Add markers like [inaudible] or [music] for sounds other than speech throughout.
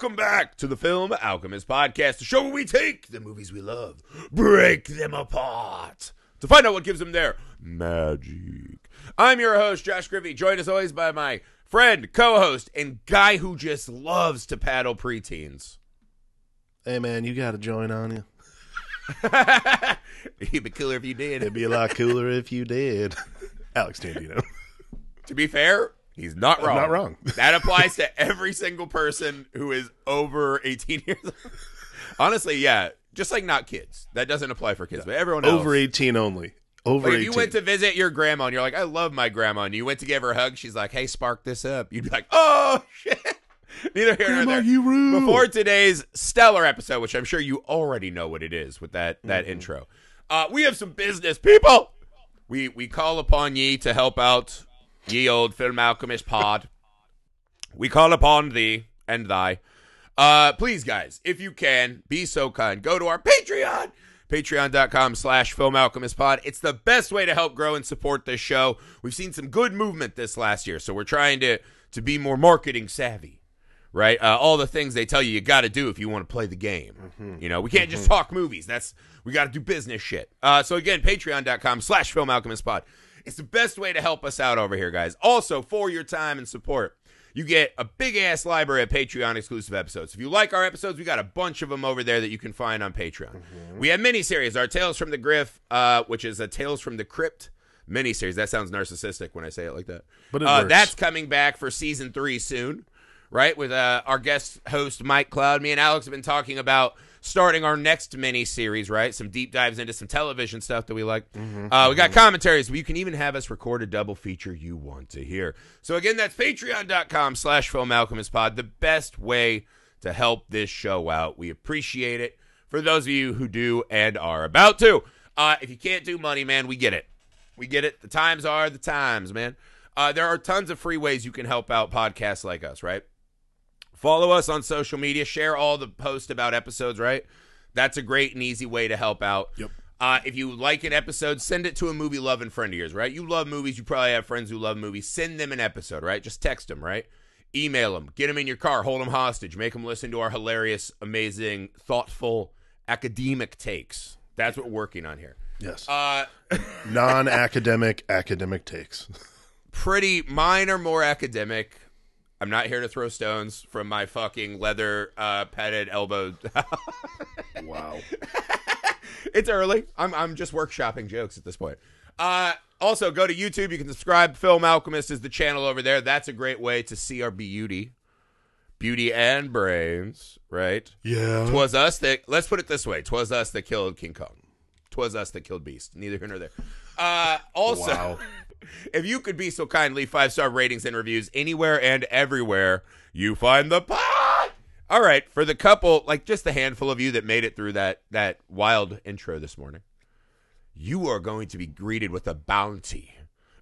Welcome back to the Film Alchemist Podcast, the show where we take the movies we love, break them apart, to find out what gives them their magic. I'm your host, Josh Griffey, joined as always by my friend, co host, and guy who just loves to paddle preteens. Hey man, you got to join on you. [laughs] It'd be cooler if you did. It'd be a lot cooler if you did. Alex Tandino. To be fair, he's not wrong. not wrong. [laughs] that applies to every single person who is over 18 years old. Honestly, yeah. Just like not kids. That doesn't apply for kids, but everyone else. Over 18 only. Over Like if 18. you went to visit your grandma and you're like, I love my grandma, and you went to give her a hug, she's like, Hey, spark this up. You'd be like, Oh [laughs] shit. Neither here nor there. you rule. Before today's stellar episode, which I'm sure you already know what it is with that that Mm-hmm. intro, uh, we have some business people. We we call upon ye to help out ye old film alchemist pod. we call upon thee and thy. Uh, please, guys, if you can, be so kind. Go to our Patreon, patreon.com slash film alchemist pod. It's the best way to help grow and support this show. We've seen some good movement this last year, so we're trying to to be more marketing savvy right? Uh, all the things they tell you you got to do if you want to play the game. You know, we can't just talk movies. That's we got to do business shit. Uh, so again, patreon.com slash film alchemist pod. It's the best way to help us out over here, guys. Also, for your time and support, you get a big ass library of Patreon exclusive episodes. If you like our episodes, we got a bunch of them over there that you can find on Patreon. We have miniseries, our Tales from the Griff, uh, which is a Tales from the Crypt miniseries. That sounds narcissistic when I say it like that. But uh, that's coming back for season three soon, right? With uh, our guest host Mike Cloud. Me and Alex have been talking about starting our next mini series, right? Some deep dives into some television stuff that we like. Uh, we got commentaries. You can even have us record a double feature you want to hear. So again, that's patreon.com slash pod. The best way to help this show out. We appreciate it. For those of you who do and are about to. Uh, if you can't do money, man, we get it. We get it. The times are the times, man. Uh, there are tons of free ways you can help out podcasts like us, right? Follow us on social media. Share all the posts about episodes, right? That's a great and easy way to help out. Yep. Uh, if you like an episode, send it to a movie loving friend of yours, right? You love movies. You probably have friends who love movies. Send them an episode, right? Just text them, right? Email them. Get them in your car. Hold them hostage. Make them listen to our hilarious, amazing, thoughtful, academic takes. That's what we're working on here. yes. Uh, Non-academic academic takes. [laughs] pretty mine are more academic. I'm not here to throw stones from my fucking leather uh, padded elbow. [laughs] wow. it's early. I'm I'm just workshopping jokes at this point. Uh, also, go to YouTube. You can subscribe. Film Alchemist is the channel over there. That's a great way to see our beauty, beauty and brains. Right? Yeah. Twas us that. Let's put it this way. Twas us that killed King Kong. Twas us that killed Beast. Neither here nor there. Uh, also, Wow. [laughs] if you could be so kind, leave five star ratings and reviews anywhere and everywhere you find the pod. All right, for the couple, like just a handful of you that made it through that that wild intro this morning, you are going to be greeted with a bounty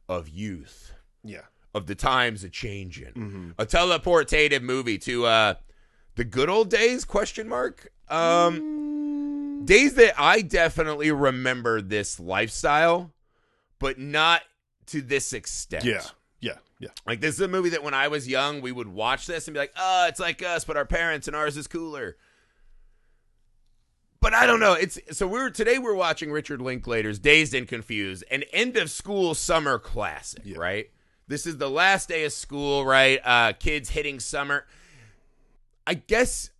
of youth, Yeah. of the times a changing, Mm-hmm. a teleportative movie to uh the good old days? Question mark. Um, days that I definitely remember this lifestyle, but not to this extent. Yeah. Yeah. Yeah. Like this is a movie that when I was young, we would watch this and be like, "Oh, it's like us, but our parents and ours is cooler." But I don't know. It's so we're today we're watching Richard Linklater's Dazed and Confused, an end of school summer classic, Yeah. right? This is the last day of school, right? Uh kids hitting summer. I guess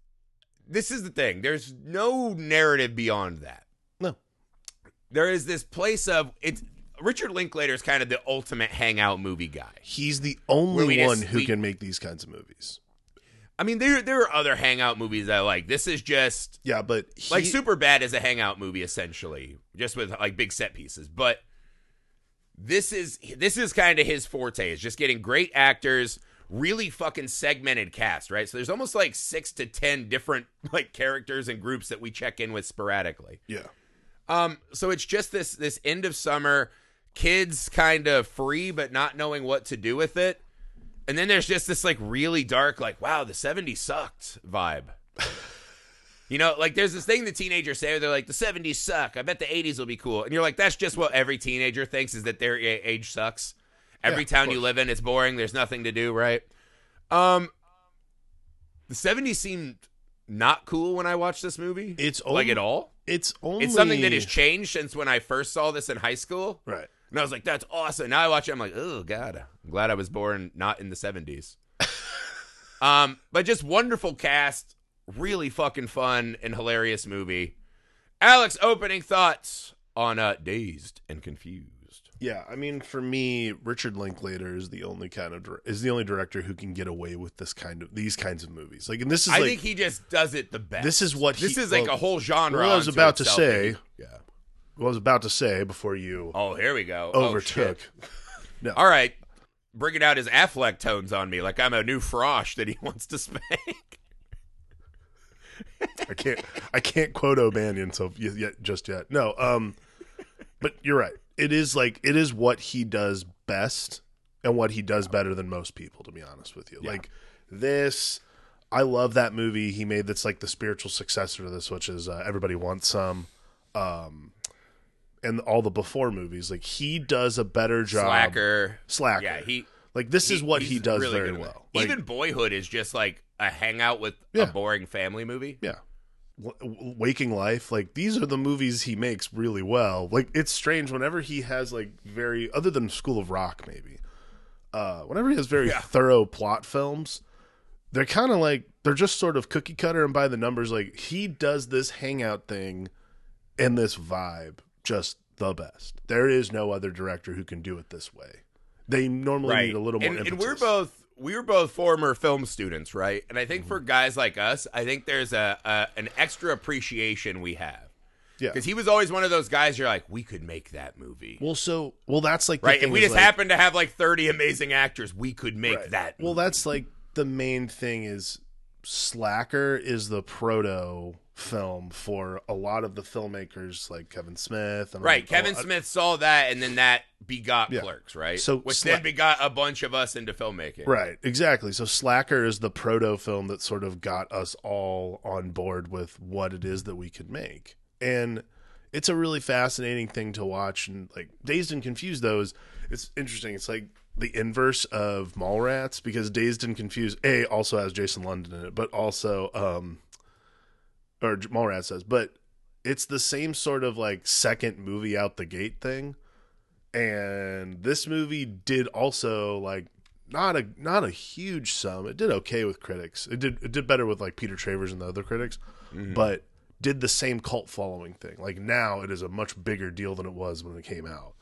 this is the thing. There's no narrative beyond that No. there is this place of it's Richard Linklater is kind of the ultimate hangout movie guy. He's the only one who we- can make these kinds of movies. I mean, there there are other hangout movies that I like. This is just Yeah, but he, like Super Bad is a hangout movie essentially, just with like big set pieces. But this is this is kind of his forte is just getting great actors, really fucking segmented cast, right? So there's almost like six to ten different like characters and groups that we check in with sporadically. Yeah. Um, so it's just this this end of summer, kids kind of free but not knowing what to do with it. And then there's just this like really dark, like, wow, the 70s sucked vibe. [laughs] you know, like there's this thing the teenagers say, they're like, the 70s suck. I bet the 80s will be cool. And you're like, that's just what every teenager thinks is that their age sucks. Every Yeah, town you live in, it's boring. There's nothing to do, right? Um, the 70s seemed not cool when I watched this movie. It's like at all. It's only It's something that has changed since when I first saw this in high school. right. And I was like, that's awesome. Now I watch it, I'm like, oh god. I'm glad I was born not in the 70s. [laughs] um, but just wonderful cast, really fucking fun and hilarious movie. Alex, opening thoughts on uh Dazed and Confused. Yeah, I mean, for me, Richard Linklater is the only kind of is the only director who can get away with this kind of these kinds of movies. Like, and this is I like think he just does it the best. this is what this he- is like well, a whole genre. what I was about to say- yeah. Was about to say before you Oh, here we go. Oh, overtook. shit. [laughs] All right, bringing out his Affleck tones on me like I'm a new frosh that he [laughs] wants to spank. I can't I can't quote O'Banion so y- yet just yet. No, um but you're right. It is like it is what he does best and what he does better than most people to be honest with you. Like this I love that movie he made that's like the spiritual successor to this which is uh, Everybody Wants Some um and all the before movies like he does a better job Slacker. Slacker. Yeah, he. like this is what he does really very good at it. well. Like, Even Boyhood is just like a hangout with Yeah. a boring family movie. Yeah. W- Waking Life, like these are the movies he makes really well. Like it's strange whenever he has like very other than School of Rock maybe. Uh whenever he has very Yeah. thorough plot films, they're kind of like they're just sort of cookie cutter and by the numbers like he does this hangout thing and this vibe just the best. There is no other director who can do it this way. They normally need a little more and, and we're both we were both former film students, right? And I think Mm-hmm. for guys like us, I think there's a, a an extra appreciation we have yeah. because he was always one of those guys. You're like, we could make that movie, Well, so well that's like the right? If we just like- happen to have like 30 amazing actors, we could make Right. that. Well, that's like the main thing is Slacker is the proto film for a lot of the filmmakers like Kevin Smith and Right, Kevin Smith saw that, and then that begot Yeah. Clerks, right? So which Sla- then begot a bunch of us into filmmaking. Right, exactly. So Slacker is the proto film that sort of got us all on board with what it is that we could make. And it's a really fascinating thing to watch and like Dazed and Confused though is it's interesting. It's like the inverse of Mallrats because Dazed and Confused A also has Jason London in it, but also um or Mallrats does, but it's the same sort of like second movie out the gate thing. And this movie did also like not a not a huge sum. It did okay with critics. It did it did better with like Peter Travers and the other critics, mm-hmm. but did the same cult following thing. Like now it is a much bigger deal than it was when it came out.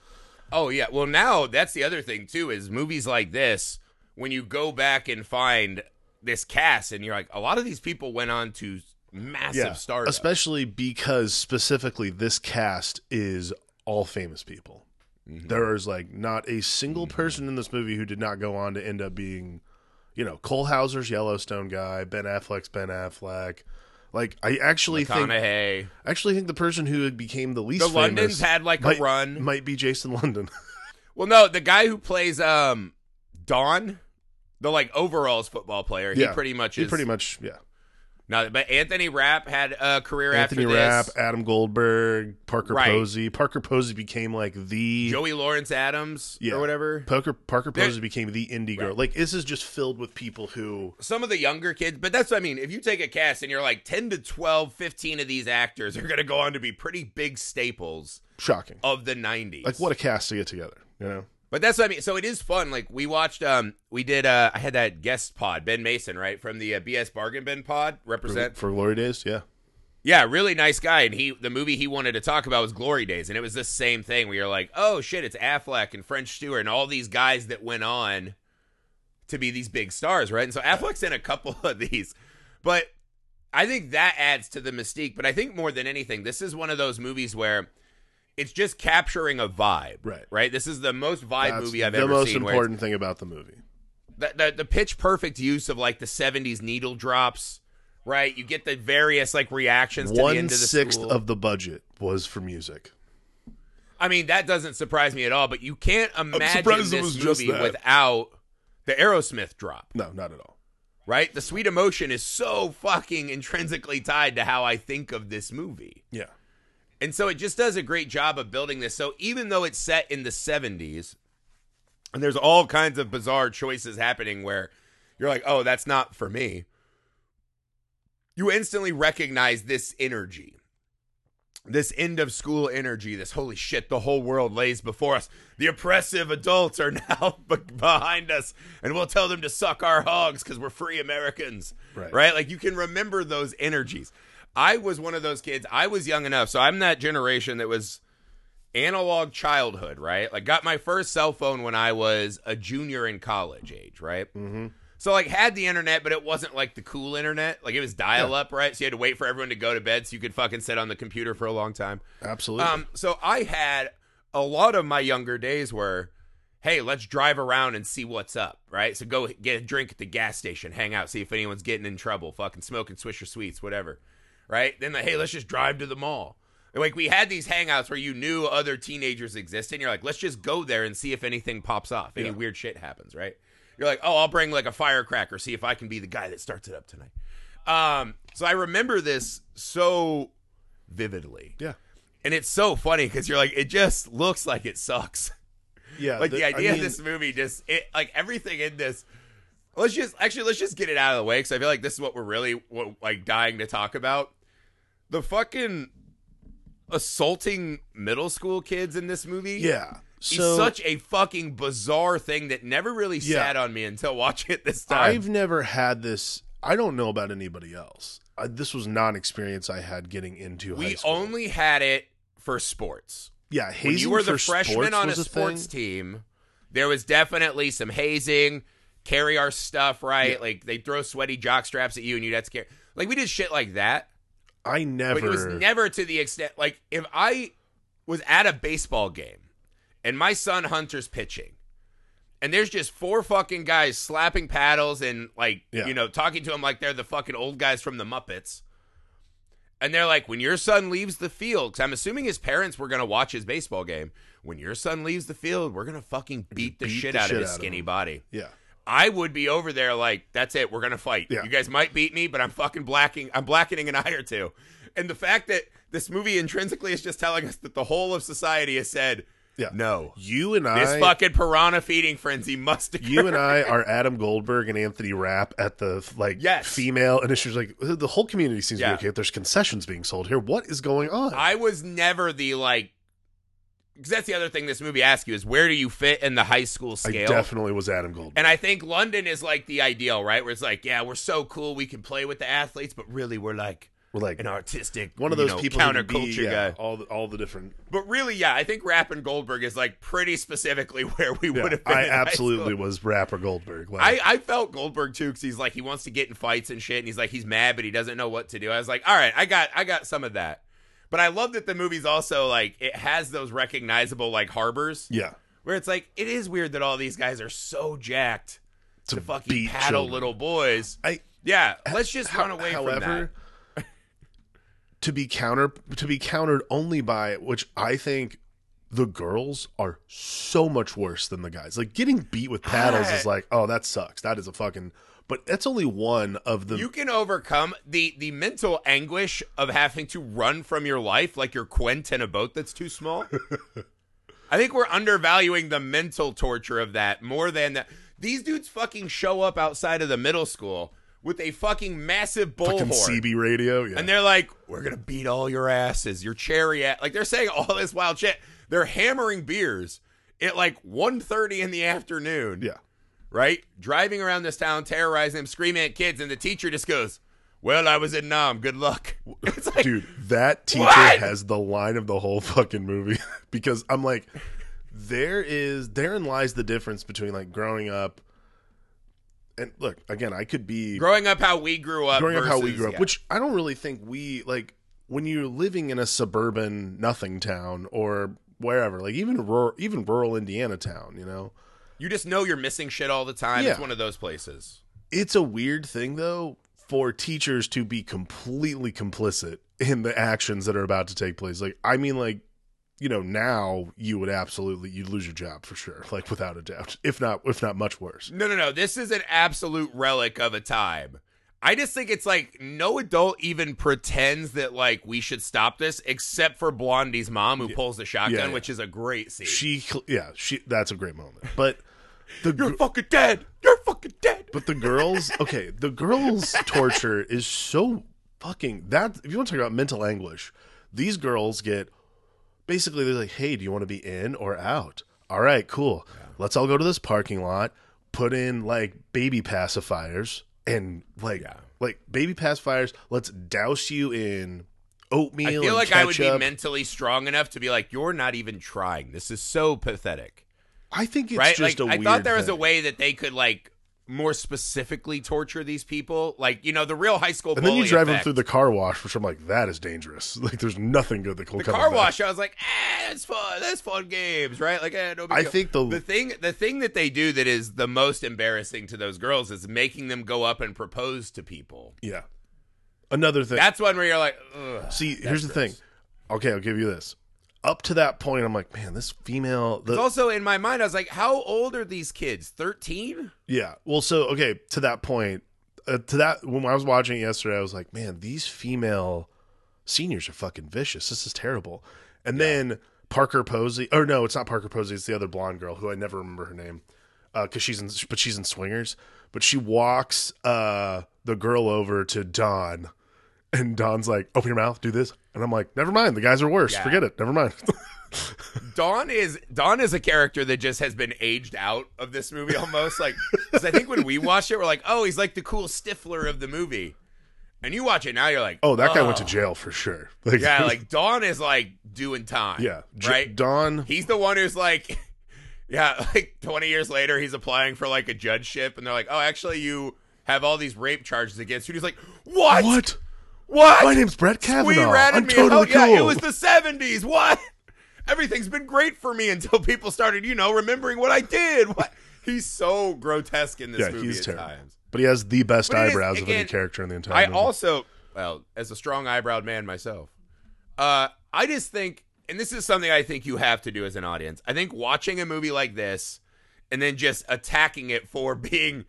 Oh yeah. Well, now that's the other thing too is movies like this. When you go back and find this cast, and you're like, a lot of these people went on to massive stars. especially because specifically this cast is all famous people. Mm-hmm. There is like not a single person in this movie who did not go on to end up being, you know, Cole Hauser's Yellowstone guy, Ben Affleck's Ben Affleck. Like I actually think I actually think the person who became the least The famous Londons had like might, a run. might be Jason London. [laughs] Well, no, the guy who plays um Don, the like overalls football player, he yeah, pretty much he is pretty much yeah. No. But Anthony Rapp had a career after this. Anthony after Rapp, this. Adam Goldberg, Parker Right. Posey. Parker Posey became like the Joey Lauren Adams Yeah. or whatever. Parker Parker Posey became the indie girl. Right. Like this is just filled with people who some of the younger kids, but that's what I mean. If you take a cast and you're like 10 to 12, 15 of these actors are going to go on to be pretty big staples shocking. of the 90s. Like what a cast to get together, you know? But that's what I mean. So it is fun. Like we watched, um, we did, uh, I had that guest pod, Ben Mason, right? From the uh, BS Bargain Bin pod, represent. for Glory Days, yeah. Yeah, really nice guy. And he, the movie he wanted to talk about was Glory Days. And it was the same thing We you're like, oh shit, it's Affleck and French Stewart and all these guys that went on to be these big stars, right? And so Affleck's in a couple [laughs] of these. But I think that adds to the mystique. But I think more than anything, this is one of those movies where it's just capturing a vibe. Right. Right? This is the most vibe That's movie I've ever seen. where it's- important thing about the movie. the, the the pitch perfect use of like the 70s needle drops, right? You get the various like reactions to the One end of the sixth school. of the budget was for music. I mean, that doesn't surprise me at all, but you can't imagine this movie without the Aerosmith drop, No, not at all. right? The sweet emotion is so fucking intrinsically tied to how I think of this movie. Yeah. And so it just does a great job of building this. So even though it's set in the 70s, and there's all kinds of bizarre choices happening where you're like, oh, that's not for me. you instantly recognize this energy. This end of school energy, this holy shit, the whole world lays before us. The oppressive adults are [laughs] now behind us, and we'll tell them to suck our hogs because we're free Americans. Right. right? Like you can remember those energies. I was one of those kids. I was young enough, so I'm that generation that was analog childhood, right? Like got my first cell phone when I was a junior in college age, right? Mm-hmm. So like had the internet, but it wasn't like the cool internet. Like it was dial up, right? So you had to wait for everyone to go to bed so you could fucking sit on the computer for a long time. Absolutely. Um, so I had a lot of my younger days were, hey, let's drive around and see what's up, right? So go get a drink at the gas station, hang out, see if anyone's getting in trouble, fucking smoking Swisher Sweets, whatever, right? Then the hey, let's just drive to the mall. Like we had these hangouts where you knew other teenagers existed. And you're like, let's just go there and see if anything pops off, any Yeah. weird shit happens, right? You're like, oh, I'll bring like a firecracker, see if I can be the guy that starts it up tonight. Um, so I remember this so vividly. yeah. And it's so funny because you're like, it just looks like it sucks. Yeah. Like the, I idea mean, of this movie, just it, like everything in this. Let's just actually let's just get it out of the way because I feel like this is what we're really what, like dying to talk about. The fucking assaulting middle school kids in this movie. Yeah. Is such a fucking bizarre thing that never really Yeah. sat on me until watching it this time. I've never had this. I don't know about anybody else. I, this was not an experience I had getting into high school. we only had it for sports. yeah when hazing you were the freshman sports on a sports thing. team, there was definitely some hazing, carry our stuff right. Yeah. Like they throw sweaty jock straps at you, and you'd have to carry. Like we did shit like that, I never. but it was never to the extent. Like if I was at a baseball game and my son Hunter's pitching. And there's just four fucking guys slapping paddles and like Yeah. you know talking to him like they're the fucking old guys from the Muppets. And they're like, when your son leaves the field, because I'm assuming his parents were going to watch his baseball game. When your son leaves the field, we're going to fucking beat the Beat shit the out shit of his out of skinny him. body. yeah. I would be over there like, that's it, we're to fight. Yeah. You guys might beat me, but I'm fucking blacking, I'm blackening an [laughs] eye or two. And the fact that this movie intrinsically is just telling us that the whole of society has said, Yeah. no, You and I. this fucking piranha feeding frenzy must occur. you and I [laughs] are Adam Goldberg and Anthony Rapp at the like Yes. female initiatives. Like the whole community seems to be okay. If there's concessions being sold here, what is going on? I was never the like, because that's the other thing this movie asks you is where do you fit in the high school scale? I definitely was Adam Goldberg. And I think London is like the ideal, right? Where it's like, yeah, we're so cool, we can play with the athletes, but really we're like We're like an artistic, one of you those know, people counterculture be, yeah, guy. all the, all the different. But really, yeah, I think Rapp and Goldberg is like pretty specifically [laughs] where we Yeah, would have been. I absolutely was rapper Goldberg. Like, I, I felt Goldberg too because he's like he wants to get in fights and shit, and he's like he's mad, but he doesn't know what to do. I was like, all right, I got I got some of that, but I love that the movie's also like it has those recognizable like harbors yeah, where it's like it is weird that all these guys are so jacked to to fucking paddle children. little boys. I Yeah, let's just How- run away from that. [laughs] to be counter to be countered only by which I think the girls are so much worse than the guys. Like getting beat with paddles is like, oh, that sucks. That is a fucking. But that's only one of the. You can overcome the the mental anguish of having to run from your life like you're Quint in a boat that's too small. [laughs] I think we're undervaluing the mental torture of that more than that. These dudes fucking show up outside of the middle school with a fucking massive fucking bullhorn. CB radio. Yeah. And they're like, we're going to beat all your asses, your chariot. Like, they're saying all this wild shit. They're hammering beers at like 1.30 in the afternoon yeah. Right? Driving around this town, terrorizing them, screaming at kids, and the teacher just goes, "Well, I was in Nam. Good luck." [laughs] Like, Dude, that teacher What? has the line of the whole fucking movie [laughs] because I'm like, there is therein lies the difference between like growing up. And look, again, I could be growing up how we grew up. growing up how we grew up, yeah. which I don't really think we like when you're living in a suburban nothing town or wherever, like even rural, even rural Indiana town, you know. You just know you're missing shit all the time. Yeah. It's one of those places. It's a weird thing though for teachers to be completely complicit in the actions that are about to take place. Like I mean like you know, now you would absolutely you'd lose your job for sure, like without a doubt. If not if not much worse. No, no, no. This is an absolute relic of a time. I just think it's like no adult even pretends that like we should stop this, except for Blondie's mom who pulls the shotgun, yeah. which is a great scene. She yeah, she that's a great moment. But the You're gr- fucking dead. You're fucking dead. But the girls, [laughs] okay, the girls' torture is so fucking that. If you want to talk about mental anguish, these girls get basically they're like, "Hey, do you want to be in or out?" All right, cool. Let's all go to this parking lot. Put in like baby pacifiers and like Yeah. like baby pacifiers. Let's douse you in oatmeal. I feel and like I would be mentally strong enough to be like, "You're not even trying. This is so pathetic." I think it's right? just like a I weird thought there was a way that they could like more specifically torture these people, like you know the real high school. And then you drive them through the car wash, which I'm like, that is dangerous. [laughs] Like, there's nothing good that will the come car of that. wash. I was like, eh, it's fun. That's fun games, right? Like, eh, no big I deal. think the- the thing the thing that they do that is the most embarrassing to those girls is making them go up and propose to people. Yeah. Another thing. That's one where you're like, Ugh, See, that's here's the thing. Okay, I'll give you this. Up to that point, I'm like, man, this female. The, also in my mind, I was like, how old are these kids? Thirteen? yeah. Well, so okay, to that point, uh, to that when I was watching it yesterday, I was like, man, these female seniors are fucking vicious. This is terrible. And then Parker Posey, or no, it's not Parker Posey. It's the other blonde girl who I never remember her name, because she's in, but she's in Swingers. But she walks uh, the girl over to Don, and Don's like, "Open your mouth, do this," and I'm like, "Never mind. The guys are worse. Yeah. Forget it. Never mind." [laughs] Don is Don is a character that just has been aged out of this movie almost. Like, because I think when we watched it, we're like, oh, he's like the cool Stifler of the movie. And you watch it now, you're like, oh, that guy went to jail for sure. [laughs] Like, Yeah, [laughs] like Don is like doing time. yeah, J- right. Don. He's the one who's like, yeah, like 20 years later, he's applying for like a judgeship, and they're like, oh, actually, you have all these rape charges against you. And he's like, what? What? What? My name's Brett Kavanaugh. ratted I'm me. totally oh, cool. yeah, it was the 70s. What? Everything's been great for me until people started, you know, remembering what I did. What? He's so grotesque in this yeah, movie he's at terrible. times. But he has the best But it is- eyebrows of any character in the entire movie. I movie. also, well, as a strong eyebrowed man myself, uh, I just think, and this is something I think you have to do as an audience. I think watching a movie like this and then just attacking it for [laughs] being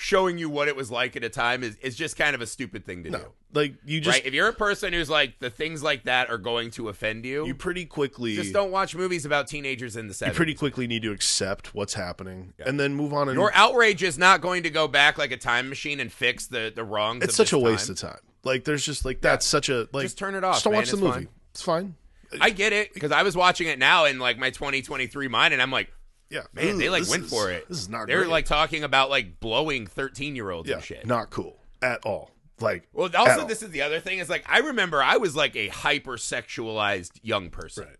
showing you what it was like at a time is, is just kind of a stupid thing to do. like you just right? If you're a person who's like the things like that are going to offend you, you pretty quickly just don't watch movies about teenagers in the 70s. you pretty quickly need to accept what's happening and then move on. And Your outrage is not going to go back like a time machine and fix the the wrongs. it's such a waste time. of time. Like there's just like that's such a like Just turn it off, Just don't man. watch the movie. fine. It's fine. I get it because I was watching it now in like my 2023 mind, and I'm like, Yeah, man, they like this went is- for it. This is not. They're great. like talking about like blowing 13 year olds yeah, and shit. not cool at all. Like Well, also all. this is the other thing is like I remember I was like a hyper sexualized young person. Right.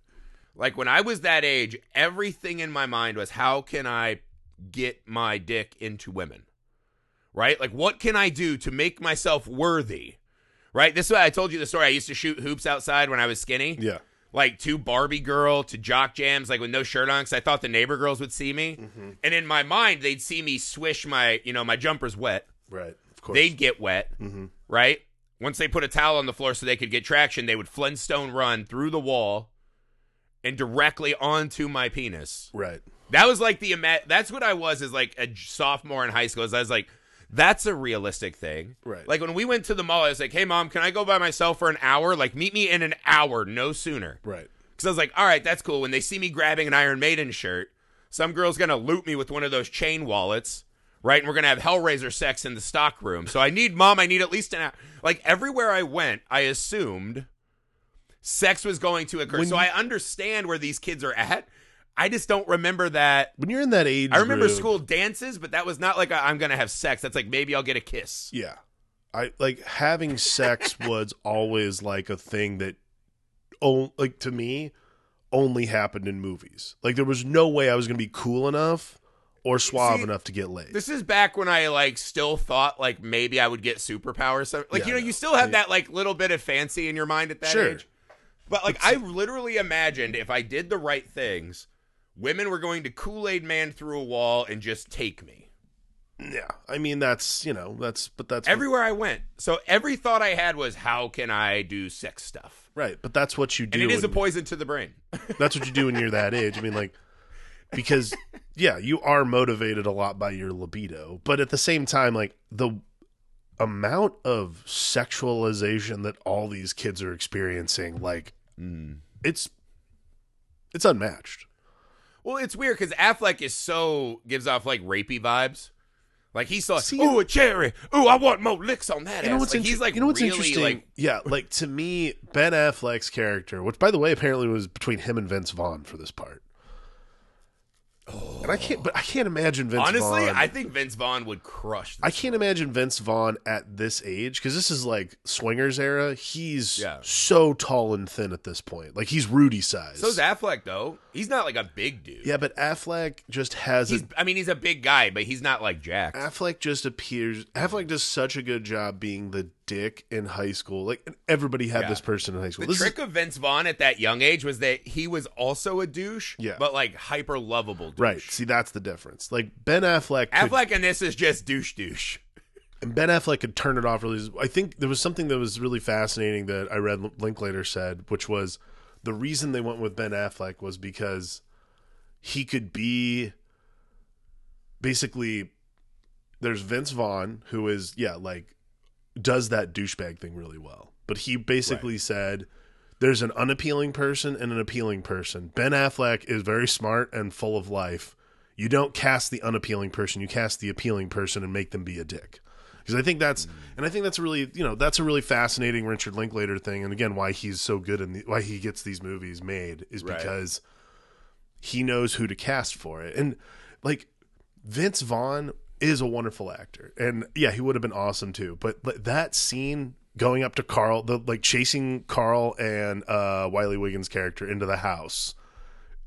Like when I was that age, everything in my mind was how can I get my dick into women? Right? Like what can I do to make myself worthy? Right? This is why I told you the story. I used to shoot hoops outside when I was skinny. yeah, Like to Barbie girl, to jock jams, like with no shirt on, because I thought the neighbor girls would see me. Mm-hmm. And in my mind, they'd see me swish my, you know, my jumper's wet right. Of course. they'd get wet, Mm-hmm. right? Once they put a towel on the floor so they could get traction, they would Flintstone run through the wall and directly onto my penis. right. That was like the ima- that's what I was as like a sophomore in high school. Is I was like, that's a realistic thing, Right. Like when we went to the mall, I was like, hey mom, can I go by myself for an hour? Like meet me in an hour, no sooner. Right. Because I was like, all right, that's cool. When they see me grabbing an Iron Maiden shirt, some girl's gonna loot me with one of those chain wallets, right? And we're gonna have Hellraiser sex in the stock room. So I need mom. I need at least an hour. Like everywhere I went, I assumed sex was going to occur. When so I understand where these kids are at. I just don't remember that. When you're in that age, I remember group- school dances, but that was not like i I'm gonna have sex. That's like maybe I'll get a kiss. Yeah. I like having sex [laughs] was always like a thing that oh like to me only happened in movies. Like there was no way I was going to be cool enough or suave See, enough to get laid. This is back when I like still thought like maybe I would get superpowers. Like Yeah, you know, you still have Yeah. that like little bit of fancy in your mind at that Sure. age. But like I literally imagined if I did the right things, women were going to Kool Aid Man through a wall and just take me yeah. I mean that's, you know, that's but that's everywhere I went. So every thought I had was how can I do sex stuff, right, but that's what you do. and it is a poison to the brain. [laughs] that's what you do when you're that age. I mean like because yeah, you are motivated a lot by your libido, but at the same time like the amount of sexualization that all these kids are experiencing like mm. it's it's unmatched. Well, it's weird because Affleck is so gives off like rapey vibes. Like he saw, See- ooh, a cherry. Ooh, I want more licks on that You know what's like, inter- he's like you know what's really interesting? like yeah, like to me, Ben Affleck's character, which by the way apparently was between him and Vince Vaughn for this part. And I can't, but I can't imagine Vince. honestly, Vaughn, I think Vince Vaughn would crush. This. I can't imagine Vince Vaughn at this age because this is like swingers era. He's Yeah. so tall and thin at this point. Like he's Rudy size. So's Affleck though. He's not like a big dude. yeah, but Affleck just has He's, a I mean, he's a big guy, but he's not like Jack. Affleck just appears. Affleck does such a good job being the dick in high school. Like everybody had Yeah. this person in high school. The This trick is, of Vince Vaughn at that young age was that he was also a douche, Yeah. but like hyper lovable douche. right. See, that's the difference. Like Ben Affleck, could, Affleck and this is just douche douche. and Ben Affleck could turn it off really. I think there was something that was really fascinating that I read Linklater said, which was the reason they went with Ben Affleck was because he could be basically. There's Vince Vaughn who is yeah like does that douchebag thing really well, but he basically said there's an unappealing person and an appealing person. Ben Affleck is very smart and full of life. You don't cast the unappealing person, you cast the appealing person and make them be a dick. Because I think that's mm. and I think that's really you know that's a really fascinating Richard Linklater thing, and again why he's so good and why he gets these movies made is Right. because he knows who to cast for it, and like Vince Vaughn is a wonderful actor, and yeah, he would have been awesome too. But, that scene going up to Carl, the like chasing Carl and uh, Wiley Wiggins' character into the house,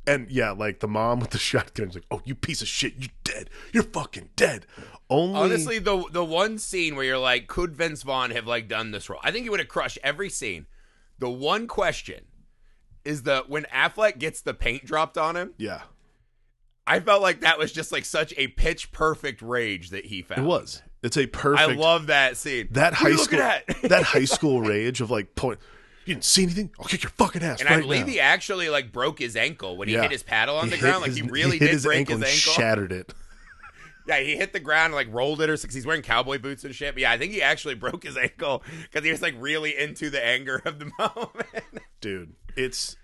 and yeah, like the mom with the [laughs] shotgun is like, "Oh, you piece of shit, you dead, you're fucking dead." Only Honestly, the the one scene where you're like, could Vince Vaughn have like done this role? I think he would have crushed every scene. The one question is the when Affleck gets the paint dropped on him. yeah, I felt like that was just like such a pitch perfect rage that he found. it was. It's a perfect. I love that scene. that high school. at? [laughs] that high [laughs] school rage of like point. You didn't see anything? I'll kick your fucking ass and right I believe now. he actually like broke his ankle when he Yeah. hit his paddle on He the ground. Like his- he really hit did his break ankle his ankle. shattered it. [laughs] Yeah, he hit the ground and like rolled it or because he's wearing cowboy boots and shit. But yeah, I think he actually broke his ankle because he was like really into the anger of the moment. Dude, it's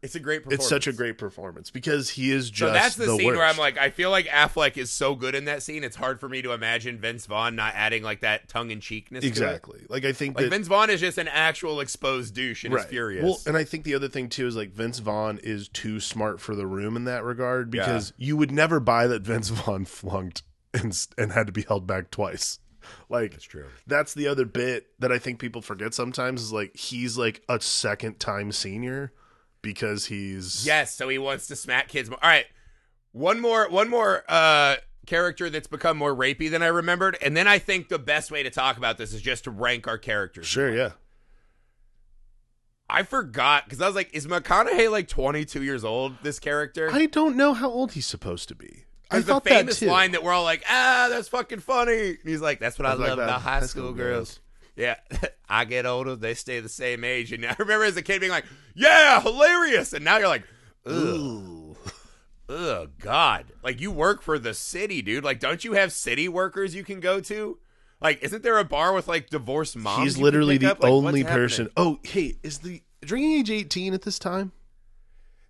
it's a great performance. it's such a great performance because he is just So that's the, scene worst. where I'm like, I feel like Affleck is so good in that scene. It's hard for me to imagine Vince Vaughn not adding like that tongue in cheekness. exactly. Like I think Like that Vince Vaughn is just an actual exposed douche and is furious. Well, and I think the other thing too is like Vince Vaughn is too smart for the room in that regard because you would never buy that Vince [laughs] Vaughn flunked and and had to be held back twice. Like That's true. That's the other bit that I think people forget sometimes is like he's like a second time senior because he's Yes, so he wants to smack kids more. All right. One more one more uh character that's become more rapey than I remembered. And then I think the best way to talk about this is just to rank our characters. sure yeah I forgot because I was like, is McConaughey like 22 years old, this character? I don't know how old he's supposed to be. I There's the thought famous that too. line that we're all like, ah, that's fucking funny. And he's like, that's what I, I love that. about high school girls. Yeah, [laughs] I get older, they stay the same age. And [laughs] I remember as a kid being like, yeah, hilarious. And now you're like, ugh, Ooh. ugh, God. Like, you work for the city, dude. Like, don't you have city workers you can go to? Like, isn't there a bar with like divorced moms? He's literally the? Like, only happening? person. Oh, hey, is the drinking age 18 at this time?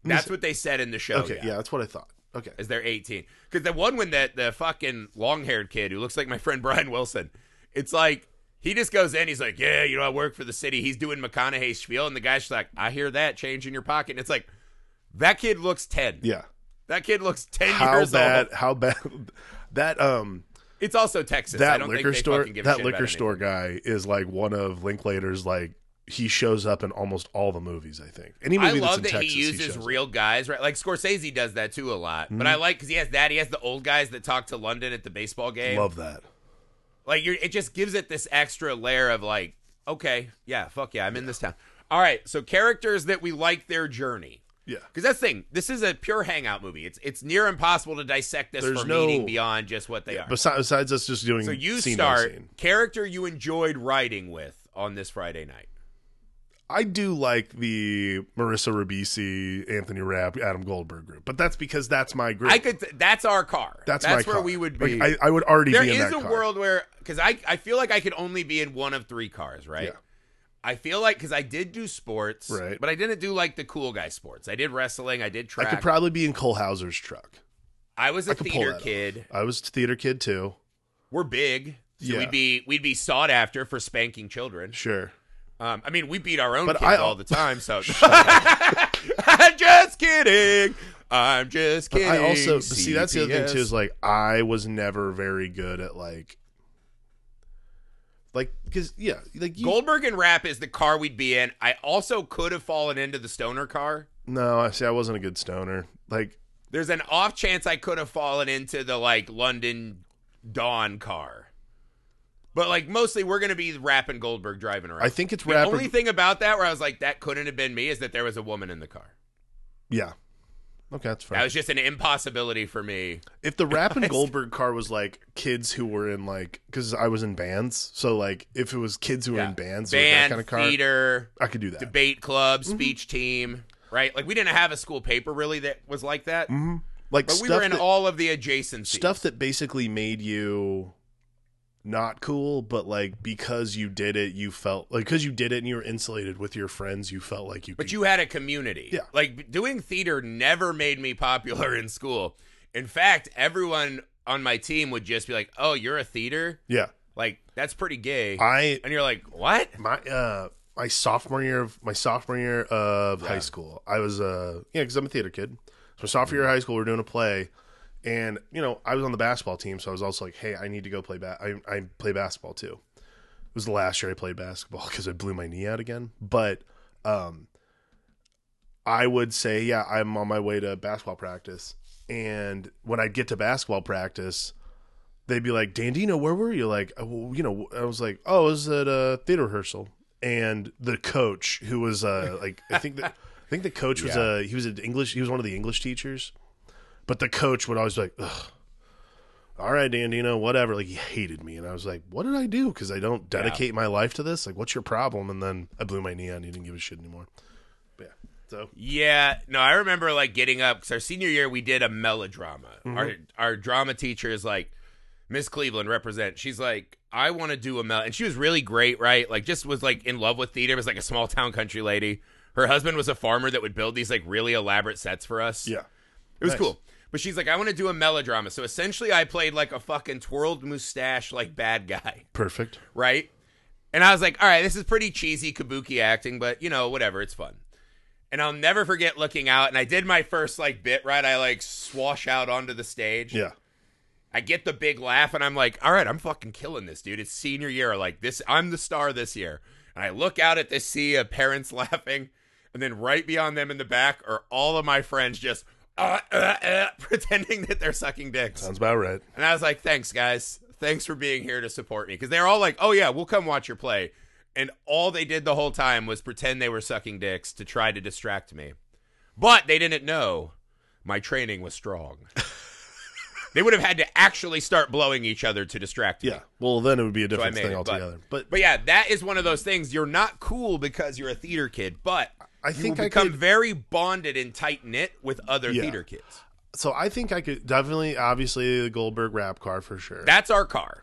That's what they said in the show. okay, yeah. yeah. that's what I thought. Okay. Is they're 18. Because the one when that the fucking long haired kid who looks like my friend Brian Wilson, it's like he just goes in, he's like, Yeah, you know, I work for the city. He's doing McConaughey's spiel, and the guy's like, I hear that, change in your pocket. And it's like, that kid looks 10. Yeah. That kid looks 10 How years bad old. how bad that um It's also Texas. I that don't liquor think they store give that liquor store guy is like one of Linklater's like he shows up in almost all the movies, I think. Any I movie that's love that Texas, he uses up. real guys, right? Like Scorsese does that too a lot. But I like because he has that. He has the old guys that talk to London at the baseball game. Love that. Like you're, it just gives it this extra layer of like, okay, yeah, fuck yeah, I'm in this town. All right, so characters that we like their journey. Yeah. Because that's the thing. This is a pure hangout movie. It's it's near impossible to dissect this There's for no- meaning beyond just what they are. Besides, besides us just doing So you scene by start scene. character you enjoyed writing with on this Friday night. I do like the Marissa Ribisi, Anthony Rapp, Adam Goldberg group, but that's because that's my group. I could. That's our car. that's that's where car. we would Like, be. I, I would already there be in is a car. world where because I I feel like I could only be in one of three cars, right? Yeah. I feel like because I did do sports, Right. But I didn't do like the cool guy sports. I did wrestling. I did track. I could probably be in Cole Hauser's truck. I was a I theater that off. kid. I was a theater kid too. we're big, so Yeah. we'd be we'd be sought after for spanking children. Sure. Um, I mean, we beat our own But kids I- all the time. So [laughs] [laughs] I'm just kidding. I'm just But kidding. I also see that's the other thing too is like I was never very good at like like because yeah like you, Goldberg and Rapp is the car we'd be in. I also could have fallen into the stoner car. no I see I wasn't a good stoner like There's an off chance I could have fallen into the like London Don car. But like mostly we're gonna be Rapp and Goldberg driving around. I think it's the Rapp only or- thing about that where I was like, that couldn't have been me is that there was a woman in the car. yeah okay that's fine. That was just an impossibility for me. if the Rapp and [laughs] Goldberg car was like kids who were in like because I was in bands so like if it was kids who were Yeah. in bands or Band, that kind of car theater, I could do that debate club, Mm-hmm. speech team, right? Like we didn't have a school paper really that was like that. like But we were in that, all of the adjacencies. stuff that basically made you not cool but like because you did it you felt like because you did it and you were insulated with your friends you felt like you But could you had a community. Yeah. Like doing theater never made me popular [laughs] in school. In fact, everyone on my team would just be like, "Oh, you're a theater? yeah Like that's pretty gay." I and you're like, "What?" my uh my sophomore year of my sophomore year of high school i was uh yeah because i'm a theater kid so sophomore year of high school we are doing a play and you know i was on the basketball team so i was also like hey i need to go play ba- I, I play basketball too it was the last year i played basketball [laughs] because i blew my knee out again but um i would say yeah i'm on my way to basketball practice and when i'd get to basketball practice they'd be like, Dandino, where were you? Like, uh, well, you know, I was like, oh, I was at a theater rehearsal. And the coach, who was uh, like, I think that, I think the coach was Yeah. uh, he was an English, he was one of the English teachers. But the coach would always be like, Ugh, all right, Dandino, whatever. Like, he hated me. And I was like, what did I do? Because I don't dedicate my life to this. Like, what's your problem? And then I blew my knee and he didn't give a shit anymore. But yeah. So, Yeah, no, I remember like getting up because our senior year we did a melodrama. Mm-hmm. Our our drama teacher is like Miss Cleveland represent. She's like, I want to do a mel, and she was really great, right? Like, just was like in love with theater. Was like a small town country lady. Her husband was a farmer that would build these like really elaborate sets for us. yeah. It was Nice. cool. But she's like, I want to do a melodrama. So essentially, I played like a fucking twirled mustache, like bad guy, Perfect. right? And I was like, all right, this is pretty cheesy kabuki acting, but you know, whatever, it's fun. And I'll never forget looking out, and I did my first like bit right. I like swash out onto the stage. Yeah. I get the big laugh, and I'm like, all right, I'm fucking killing this, dude. It's senior year. Like this, I'm the star this year. And I look out at this sea of parents [laughs] laughing, and then right beyond them in the back are all of my friends just uh, uh, uh, pretending that they're sucking dicks. Sounds about right. And I was like, thanks, guys. Thanks for being here to support me. Because they're all like, oh, yeah, we'll come watch your play. And all they did the whole time was pretend they were sucking dicks to try to distract me. But they didn't know my training was strong. [laughs] they would have had to actually start blowing each other to distract me. Yeah. Well, then it would be a different made thing it, altogether. But, But yeah, that is one of those things. You're not cool because you're a theater kid, but I you think I become could- very bonded and tight knit with other Yeah. theater kids. So I think I could definitely, obviously, the Goldberg Rapp car for sure. That's our car.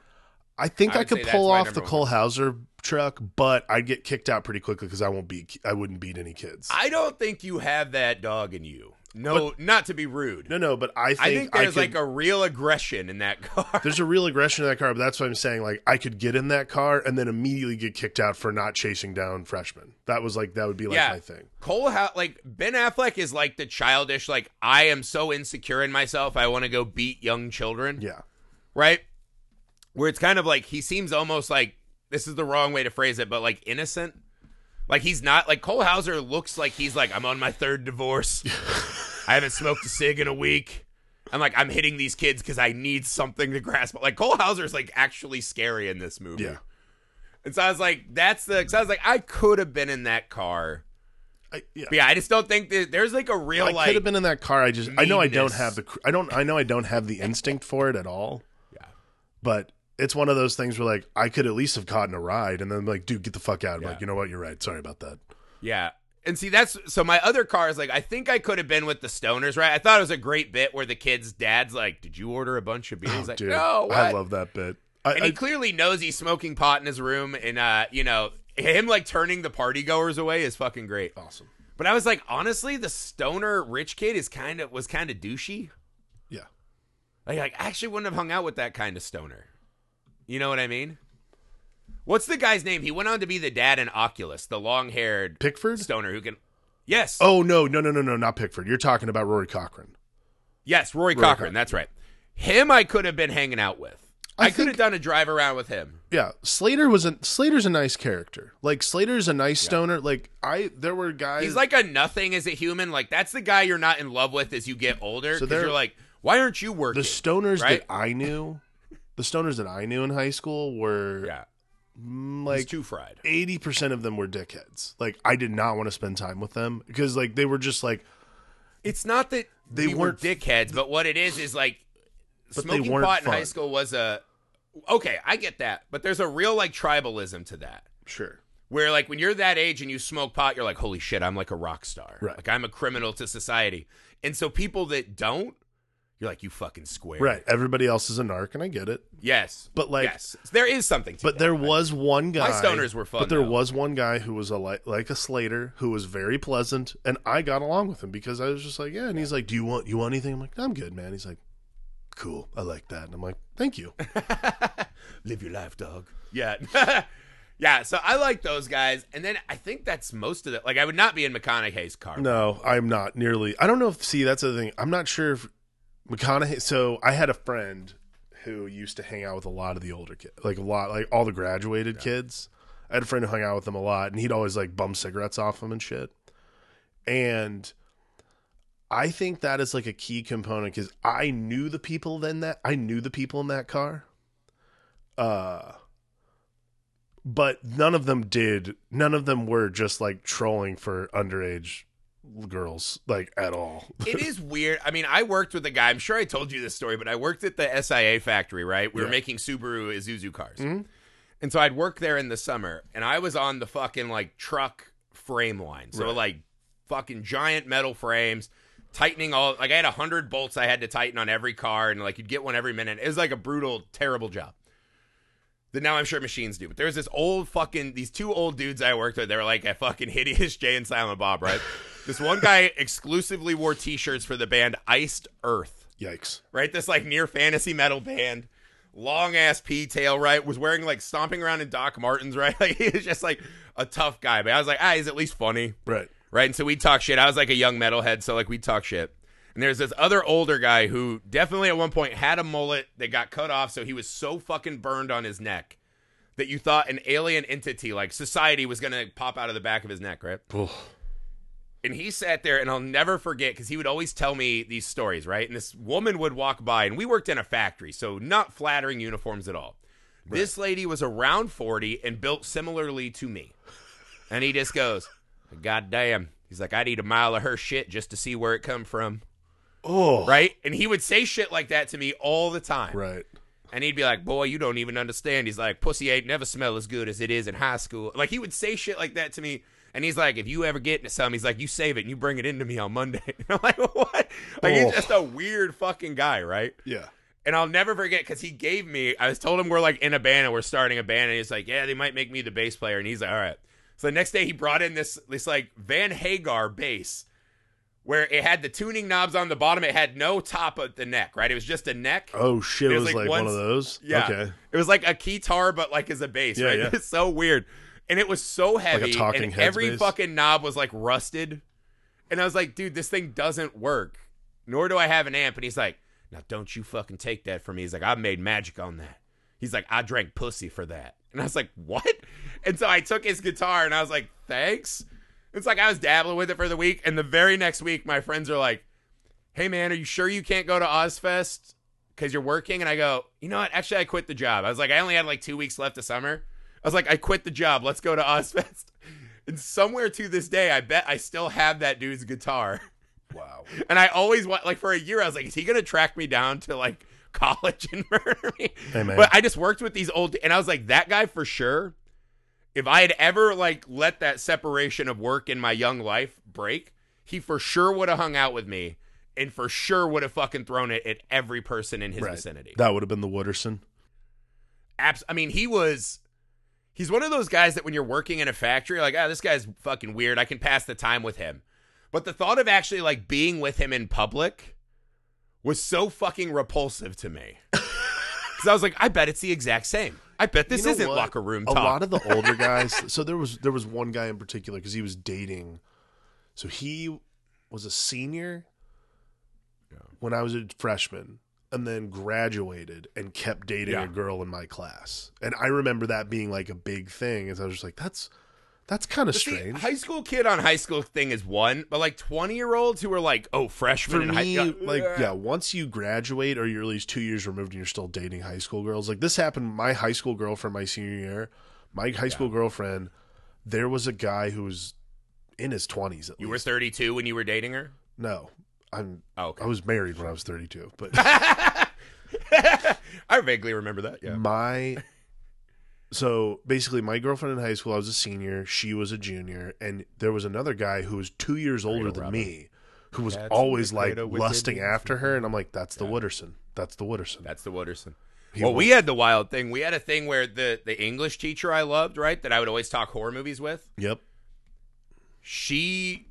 I think I I, could pull off the Cole one. Hauser truck, but I'd get kicked out pretty quickly because I won't beat. I wouldn't beat any kids. I don't think you have that dog in you. No, not to be rude. no, no, but I think I think there's could- like a real aggression in that [laughs] car. there's a real aggression in that car. But that's what I'm saying. Like I could get in that car and then immediately get kicked out for not chasing down freshmen. That was like that would be like yeah, my thing. Cole, ha- like Ben Affleck is like the childish, like I am so insecure in myself, I want to go beat young children. Yeah, right? Where it's kind of like he seems almost like this is the wrong way to phrase it, but like innocent. Like he's not like Cole Hauser looks like he's like I'm on my third divorce. [laughs] I haven't smoked a cig in a week. I'm like I'm hitting these kids because I need something to grasp. Like Cole Hauser's like actually scary in this movie. yeah. And so I was like, that's the. Cause I was like, I could have been in that car. I, yeah. Yeah, I just don't think that there's like a real like I like. could have been in that car. I just I know I don't have the I don't I know I don't have the instinct for it at all. Yeah. But it's one of those things where like I could at least have gotten a ride and then like dude get the fuck out. I'm Yeah. like you know what you're right. Sorry about that. Yeah. And see, that's so my other car is like, I think I could have been with the stoners, right? I thought it was a great bit where the kid's dad's like, Did you order a bunch of beers? He's like, Oh, Dude, No, what? I love that bit. I, and he I- clearly knows he's smoking pot in his room. And, uh, you know, him like turning the party goers away is fucking great. awesome. But I was like, honestly, the stoner rich kid is kind of, was kind of douchey. Yeah. Like, I actually wouldn't have hung out with that kind of stoner. You know what I mean? What's the guy's name? He went on to be the dad in Oculus, the long-haired Pickford? stoner who can. Yes. Oh no, no, no, no, no, not Pickford. You're talking about Rory Cochrane. Yes, Rory, Rory Cochrane. Cochrane. That's right. Him, I could have been hanging out with. I, I could have done a drive around with him. Yeah, Slater was a Slater's a nice character. Like Slater's a nice stoner. Like I, there were guys. He's like a nothing as a human. Like that's the guy you're not in love with as you get older. So you're like, why aren't you working? the stoners right? that I knew. The stoners that I knew in high school were yeah, mm, like too fried. eighty percent of them were dickheads. Like I did not want to spend time with them because like they were just like It's not that They we were weren't- dickheads, but what it is is like smoking pot in fun. high school was a okay. I get that, but there's a real like tribalism to that. sure. Where like when you're that age and you smoke pot, you're like, holy shit, I'm like a rock star. Right. Like I'm a criminal to society. And so people that don't, you're like, you fucking square. Right. Everybody else is a narc, and I get it. Yes. But, like- yes, there is something to But that, there right? was one guy. My stoners were fun, But there though. was one guy who was a li- like a Slater who was very pleasant, and I got along with him because I was just like, yeah. And he's like, "Do you want you want anything?" I'm like, "I'm good, man." He's like, "Cool, I like that." And I'm like, "Thank you." [laughs] live your life, dog. Yeah. [laughs] yeah, so I like those guys. And then I think that's most of it. Like I would not be in McConaughey's car. no, I'm not nearly. I don't know if. See, that's the thing. I'm not sure if McConaughey. So I had a friend who used to hang out with a lot of the older kids, like a lot, like all the graduated kids. I had a friend who hung out with them a lot, and he'd always like bum cigarettes off them and shit. And I think that is like a key component because I knew the people then that I knew the people in that car. Uh, but none of them did. None of them were just like trolling for underage girls, like at all. it is [laughs] weird. I mean, I worked with a guy. I'm sure I told you this story, but I worked at the SIA factory, right? We were making Subaru Isuzu cars. Mhm. And so I'd work there in the summer, and I was on the fucking like truck frame line. So Right. like fucking giant metal frames, tightening all like I had a hundred bolts I had to tighten on every car, and like you'd get one every minute. It was like a brutal, terrible job. That now I'm sure machines do. But there was this old fucking these two old dudes I worked with. They were like a fucking hideous [laughs] Jay and Silent Bob, right? This one guy exclusively wore T-shirts for the band Iced Earth Yikes! right? This like near fantasy metal band, long ass P tail, right? Was wearing like stomping around in Doc Martens, [laughs] right? Like he was just like a tough guy. But I was like, ah, he's at least funny, Right. right? And so we'd talk shit. I was like a young metalhead, so like we'd talk shit. And there's this other older guy who definitely at one point had a mullet that got cut off, so he was so fucking burned on his neck that you thought an alien entity like society was gonna pop out of the back of his neck, right? And he sat there and i'll never forget because he would always tell me these stories right? And this woman would walk by and we worked in a factory so not flattering uniforms at all. This lady was around 40 and built similarly to me. And he just goes god damn he's like i'd eat a mile of her shit just to see where it come from. Oh, right? And he would say shit like that to me all the time. Right. and he'd be like, "Boy, you don't even understand." He's like, "Pussy ain't never smell as good as it is in high school." Like he would say shit like that to me, and he's like, "If you ever get into something, he's like, you save it and you bring it into me on Monday." [laughs] And I'm like, "What?" Like Oh. he's just a weird fucking guy, right? Yeah. And I'll never forget because he gave me. I was told him we're like in a band and we're starting a band, and he's like, "Yeah, they might make me the bass player," and he's like, "All right." So the next day he brought in this this like Van Hagar bass. Where it had the tuning knobs on the bottom, it had no top at the neck, right? It was just a neck. Oh shit! It There's, was like, like, one one- of those. Yeah. Okay. It was like a guitar, but like as a bass, Yeah, right? yeah. [laughs] It's so weird. And it was so heavy. talking and every fucking knob was like rusted. And I was like, dude, this thing doesn't work. Nor do I have an amp. And he's like, now don't you fucking take that from me. He's like, I made magic on that. He's like, I drank pussy for that. And I was like, what? And so I took his guitar and I was like, thanks. It's like I was dabbling with it for the week. And the very next week, my friends are like, hey, man, are you sure you can't go to Ozzfest because you're working? And I go, you know what? Actually, I quit the job. I was like, I only had like two weeks left of summer. I was like, I quit the job. Let's go to Ozzfest. [laughs] And somewhere to this day, I bet I still have that dude's guitar. Wow. [laughs] And I always want, like, for a year, I was like, is he going to track me down to like [laughs] college and murder me? Hey. But I just worked with these old, and I was like, that guy for sure. If I had ever like let that separation of work in my young life break, he for sure would have hung out with me, and for sure would have fucking thrown it at every person in his Right. vicinity. That would have been the Wooderson. Abs- I mean, he was. He's one of those guys that when you're working in a factory, like, ah, this guy's fucking weird. I can pass the time with him. But the thought of actually like being with him in public was so fucking repulsive to me. [laughs] Because I was like, I bet it's the exact same. I bet this You know isn't what? locker room talk. a lot of the older [laughs] guys. So there was there was one guy in particular because he was dating. So he was a senior yeah. when I was a freshman, and then graduated and kept dating Yeah. a girl in my class. And I remember that being like a big thing. As I was just like, that's that's kind of But see, strange. high school kid on high school thing is one, but like twenty year olds who are like, oh, freshman. For in high yeah, like yeah, once you graduate or you're at least two years removed and you're still dating high school girls, like this happened. My high school girlfriend, my senior year, my high school girlfriend, there was a guy who was in his twenties. At least. You were thirty two when you were dating her. no, I'm. Oh, okay. I was married when I was 32, but [laughs] I vaguely remember that. Yeah. my so basically my girlfriend in high school i was a senior she was a junior and there was another guy who was two years older than Robin. me who was That's always the like Credo with lusting after her and i'm like that's the wooderson that's the wooderson That's the Wooderson. He well, we had the wild thing. We had a thing where the the English teacher I loved, right, that I would always talk horror movies with. yep She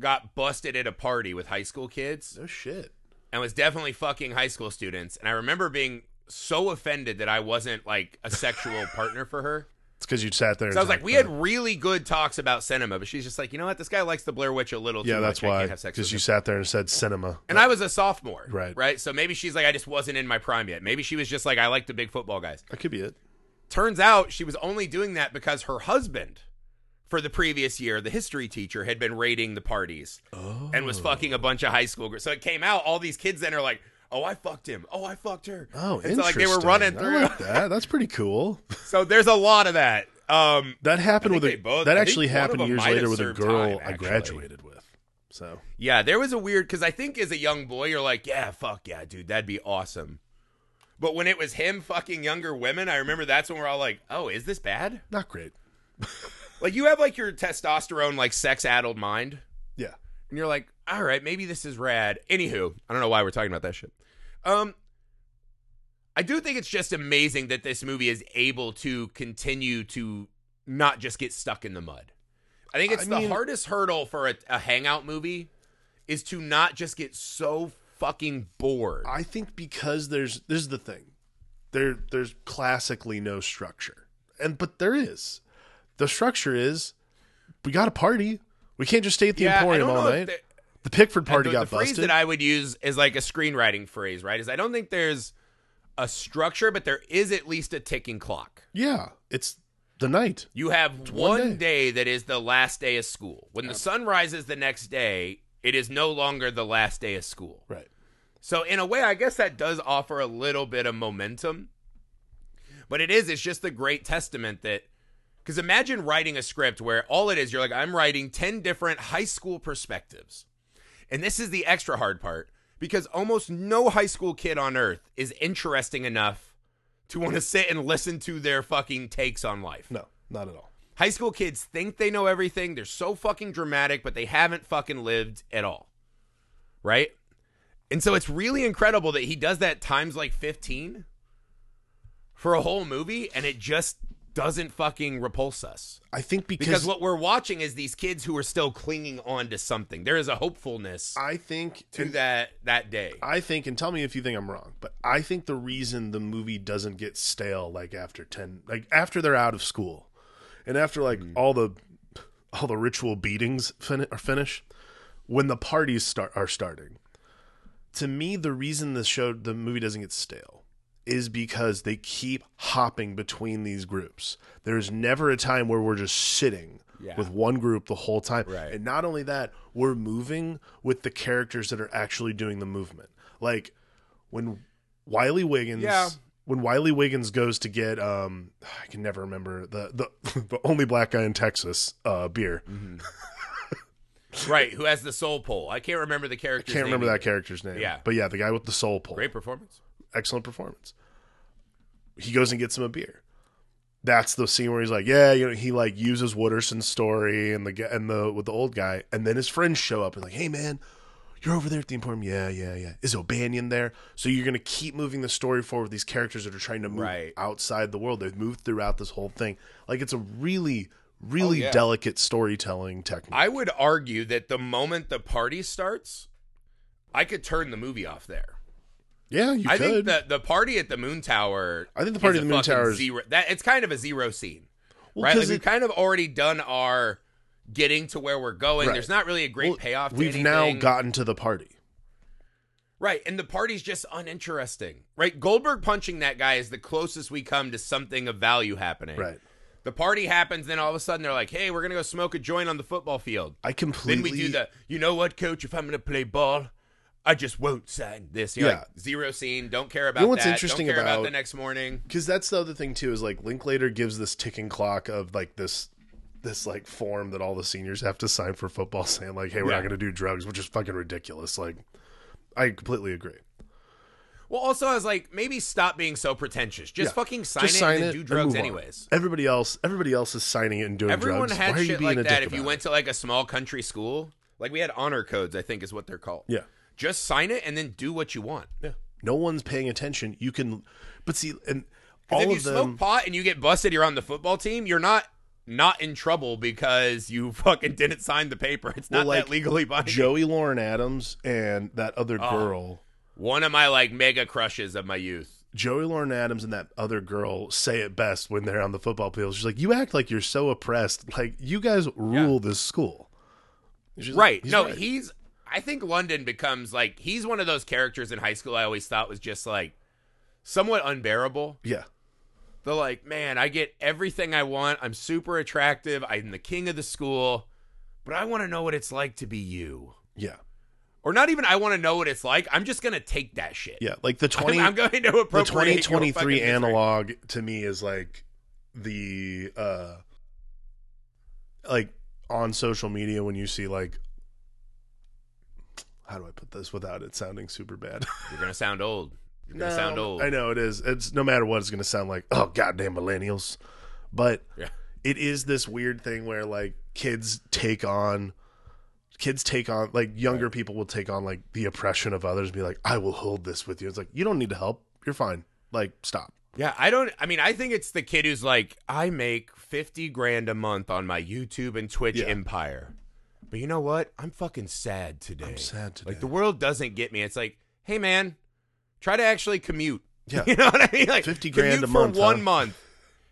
got busted at a party with high school kids no shit and was definitely fucking high school students. And I remember being so offended that I wasn't like a sexual [laughs] partner for her. it's because you sat there So I was like, we had uh, really good talks about cinema, but she's just like, you know what? This guy likes the Blair Witch a little too yeah that's much. Why have sex because you him. sat there and said cinema And I was a sophomore, Right. Right. So maybe she's like, I just wasn't in my prime yet. Maybe she was just like, I like the big football guys. that could be it Turns out she was only doing that because her husband, for the previous year, the history teacher, had been raiding the parties oh and was fucking a bunch of high school girls. So it came out, all these kids then are like, oh, I fucked him. Oh, I fucked her. oh and so like they were running I through. like that that's pretty cool [laughs] so there's a lot of that. Um, that happened with a both- that I actually happened years later with a girl time, i graduated with so Yeah, there was a weird because I think as a young boy, you're like, yeah, fuck yeah, dude, that'd be awesome. But when it was him fucking younger women, I remember that's when we're all like, oh, is this bad? not great [laughs] Like you have like your testosterone, like sex addled mind, yeah and you're like, all right, maybe this is rad. Anywho, I don't know why we're talking about that shit. Um, I do think it's just amazing that this movie is able to continue to not just get stuck in the mud. I think it's I the mean- hardest hurdle for a, a hangout movie is to not just get so fucking bored. I think because there's this is the thing. There there's classically no structure. And but there is. The structure is we got a party. We can't just stay at the Yeah, Emporium all night. the- the Pickford party the, got the phrase busted. that I would use is like a screenwriting phrase, right? Is I don't think there's a structure, but there is at least a ticking clock. yeah, it's the night. You have one one, day. day. that is the last day of school. When the sun rises the next day, it is no longer the last day of school. Right. So in a way, I guess that does offer a little bit of momentum. But it is, it's just a great testament that because imagine writing a script where all it is, you're like, I'm writing 10 different high school perspectives. And this is the extra hard part because almost no high school kid on earth is interesting enough to want to sit and listen to their fucking takes on life. No, not at all. High school kids think they know everything. They're so fucking dramatic, but they haven't fucking lived at all. Right? And so it's really incredible that he does that times like 15 for a whole movie and it just doesn't fucking repulse us. I think because, Because what we're watching is these kids who are still clinging on to something. There is a hopefulness I think to and that that day. I think, and tell me if you think I'm wrong, but I think the reason the movie doesn't get stale like after ten, like after they're out of school, and after like Mm. all the all the ritual beatings fin- are finished, when the parties start are starting. To me, the reason the show the movie doesn't get stale is because they keep hopping between these groups. There's never a time where we're just sitting Yeah. with one group the whole time. Right. And not only that, we're moving with the characters that are actually doing the movement. Like when Wiley Wiggins Yeah. when Wiley Wiggins goes to get um I can never remember the the, [laughs] the only black guy in Texas uh beer. [laughs] right, who has the soul pole. I can't remember the character's Can't name remember that character's name. Yeah. But yeah, the guy with the soul pole. Great performance. Excellent performance. He goes and gets him a beer. That's the scene where he's like, yeah, you know, he like uses Wooderson's story and the and the with the old guy, and then his friends show up and like, hey man, you're over there at the Emporium. Yeah, yeah, yeah. Is O'Bannon there? So you're gonna keep moving the story forward with these characters that are trying to move Right. outside the world. They've moved throughout this whole thing. Like it's a really, really Oh, yeah. delicate storytelling technique. I would argue that the moment the party starts, I could turn the movie off there. Yeah, you I could. think the the party at the Moon Tower. I think the party at the Moon Tower is- zero. That it's kind of a zero scene, Well, right? Like we've kind of already done our getting to where we're going. Right. There's not really a great Well, payoff. To We've now gotten to the party. right, and the party's just uninteresting. Right, Goldberg punching that guy is the closest we come to something of value happening. Right. The party happens, then all of a sudden they're like, "Hey, we're gonna go smoke a joint on the football field." I completely. Then we do the, you know what, coach? If I'm going to play ball, I just won't sign this. You're Yeah. like, zero scene. Don't care about you know what's that. interesting don't care about, about- the next morning. because that's the other thing too is like Linklater gives this ticking clock of like this this like form that all the seniors have to sign for football [laughs] saying like hey we're Yeah. not going to do drugs which is fucking ridiculous like I completely agree Well, also, I was like, maybe stop being so pretentious. Just Yeah. fucking sign just it sign and it do and drugs on. anyways. everybody else everybody else is signing it and doing Everyone drugs had why shit like that. If you went it? to like a small country school, like we had honor codes, I think is what they're called. yeah Just sign it and then do what you want. yeah no one's paying attention you can but see and all if you of smoke them pot and you get busted, you're on the football team. You're not not in trouble because you [laughs] fucking didn't sign the paper. It's Well, not like, that legally binding. Joey Lauren Adams and that other Oh. girl One of my like mega crushes of my youth. Joey Lauren Adams and that other girl say it best when they're on the football field. She's like, "You act like you're so oppressed. Like you guys rule this school." She's Right. "He's no, right." he's. I think London becomes like he's one of those characters in high school. I always thought was just like somewhat unbearable. yeah, They're like, man, I get everything I want. I'm super attractive. I'm the king of the school, but I want to know what it's like to be you. yeah, Or not even I want to know what it's like. I'm just gonna take that shit. yeah. Like the [laughs] I'm, twenty, I'm going to the appropriate twenty your twenty fucking three misery. analog to me is like the uh like on social media when you see like how do I put this without it sounding super bad? [laughs] You're gonna sound old. You're gonna sound old. I know it is. It's no matter what, it's to sound like oh goddamn millennials, but Yeah. it is this weird thing where like kids take on kids take on like younger people will take on like the oppression of others and be like I will hold this with you. It's like you don't need to help. You're fine. Like stop. Yeah, I don't. I mean, I think it's the kid who's like, I make fifty grand a month on my YouTube and Twitch Yeah. empire, but you know what? I'm fucking sad today. I'm sad today. Like the world doesn't get me. It's like, hey man, try to actually commute. [laughs] Yeah. you know what I mean? Like 50 grand commute a for month, one huh? month.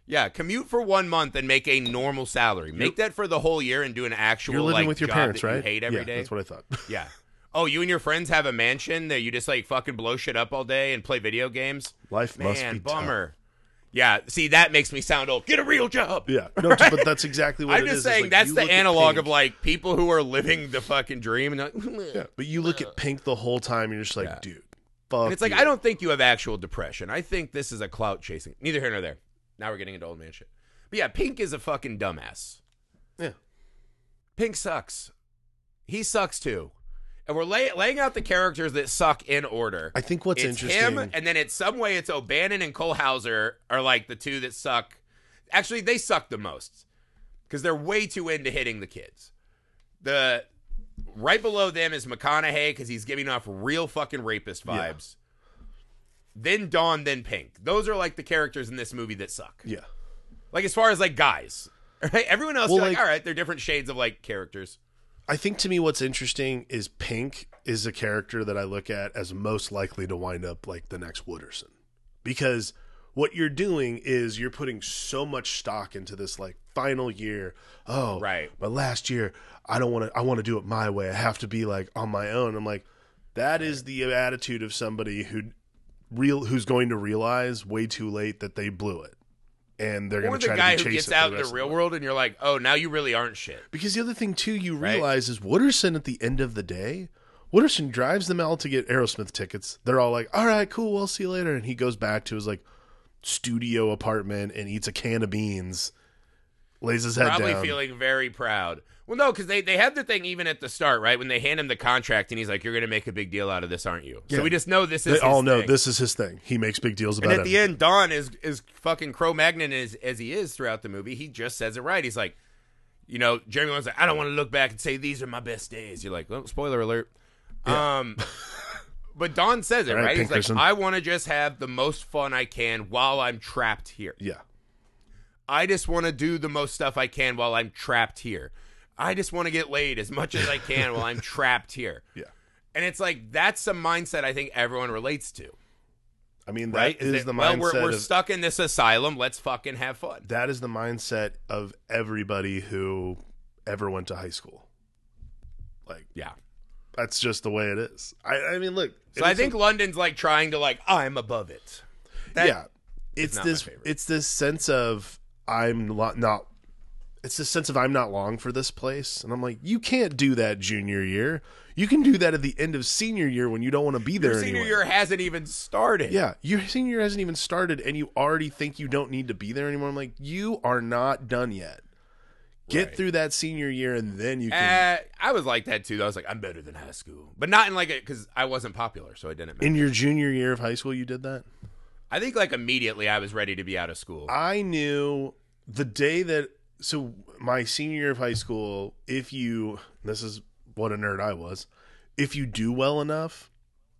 Yeah, commute for one month and make a normal salary. Make that for the whole year and do an actual. You're living like, with your job parents, that you right? hate every yeah, day. That's what I thought. [laughs] [laughs] Yeah. Oh, you and your friends have a mansion that you just like fucking blow shit up all day and play video games. Life must Man, be bummer. Yeah, see that makes me sound old. Get a real job. Yeah, no, but [laughs] that's exactly what I'm just is. Saying like, that's the analog of like people who are living the fucking dream and, like, [laughs] Yeah, but you look at Pink the whole time, and you're just like, Yeah. dude, fuck. and it's like you. I don't think you have actual depression. I think this is a clout chasing. Neither here nor there. Now we're getting into old man shit. But yeah, Pink is a fucking dumbass. Yeah. Pink sucks. He sucks too. And we're lay- laying out the characters that suck in order. I think what's it's interesting. him, and then it's some way it's O'Bannon and Cole Hauser are like the two that suck. Actually, they suck the most because they're way too into hitting the kids. The right below them is McConaughey because he's giving off real fucking rapist Yeah. vibes. Then Don, then Pink. Those are like the characters in this movie that suck. yeah, Like as far as like guys, right? [laughs] Everyone else, Well, you're like, like- all right, they're different shades of like characters. I think to me what's interesting is Pink is a character that I look at as most likely to wind up like the next Wooderson. Because what you're doing is you're putting so much stock into this like final year. Oh, Right. But last year, I don't want to I want to do it my way. I have to be like on my own. I'm like that is the attitude of somebody who real who's going to realize way too late that they blew it. And they're going to the try guy to who chase gets it for out in rest the real world, and you're like, oh, now you really aren't shit. because the other thing too, you Right. realize is Wooderson at the end of the day, Wooderson drives them out to get Aerosmith tickets. They're all like, "All right, cool, we'll see you later." And he goes back to his like studio apartment and eats a can of beans, lays his head probably down. feeling very proud. Well, no, because they, they had the thing even at the start, right? When they hand him the contract and he's like, "You're going to make a big deal out of this, aren't you?" Yeah. So we just know this is. they his all know thing. this is his thing. He makes big deals about And at it. the end, Don is is fucking Cro-Magnon as as he is throughout the movie. He just says it right. He's like, you know, Jeremy Lamb's like, "I don't want to look back and say these are my best days." You're like, well, spoiler alert. Um, but Don says it right, right. He's like, "I want to just have the most fun I can while I'm trapped here." yeah, I just want to do the most stuff I can while I'm trapped here. I just want to get laid as much as I can while I'm [laughs] trapped here. yeah, And it's like that's a mindset I think everyone relates to. I mean, that right? is it- the well, mindset. we're, we're of, stuck in this asylum. Let's fucking have fun. that is the mindset of everybody who ever went to high school. Like Yeah. that's just the way it is. I, I mean, look. So I think a- London's like trying to like I'm above it. That- yeah, it's this. It's this sense of I'm not. It's this sense of I'm not long for this place, and I'm like, you can't do that junior year. You can do that at the end of senior year when you don't want to be there Your senior anymore. year hasn't even started. Yeah, your senior year hasn't even started, and you already think you don't need to be there anymore. I'm like, you are not done yet. Get Right. through that senior year, and then you can. Uh, I was like that too. I was like, I'm better than high school, but not in like it because I wasn't popular, so I didn't matter. in your junior year of high school, you did that. I think like immediately I was ready to be out of school. I knew the day that so my senior year of high school, if you this is what a nerd I was, if you do well enough,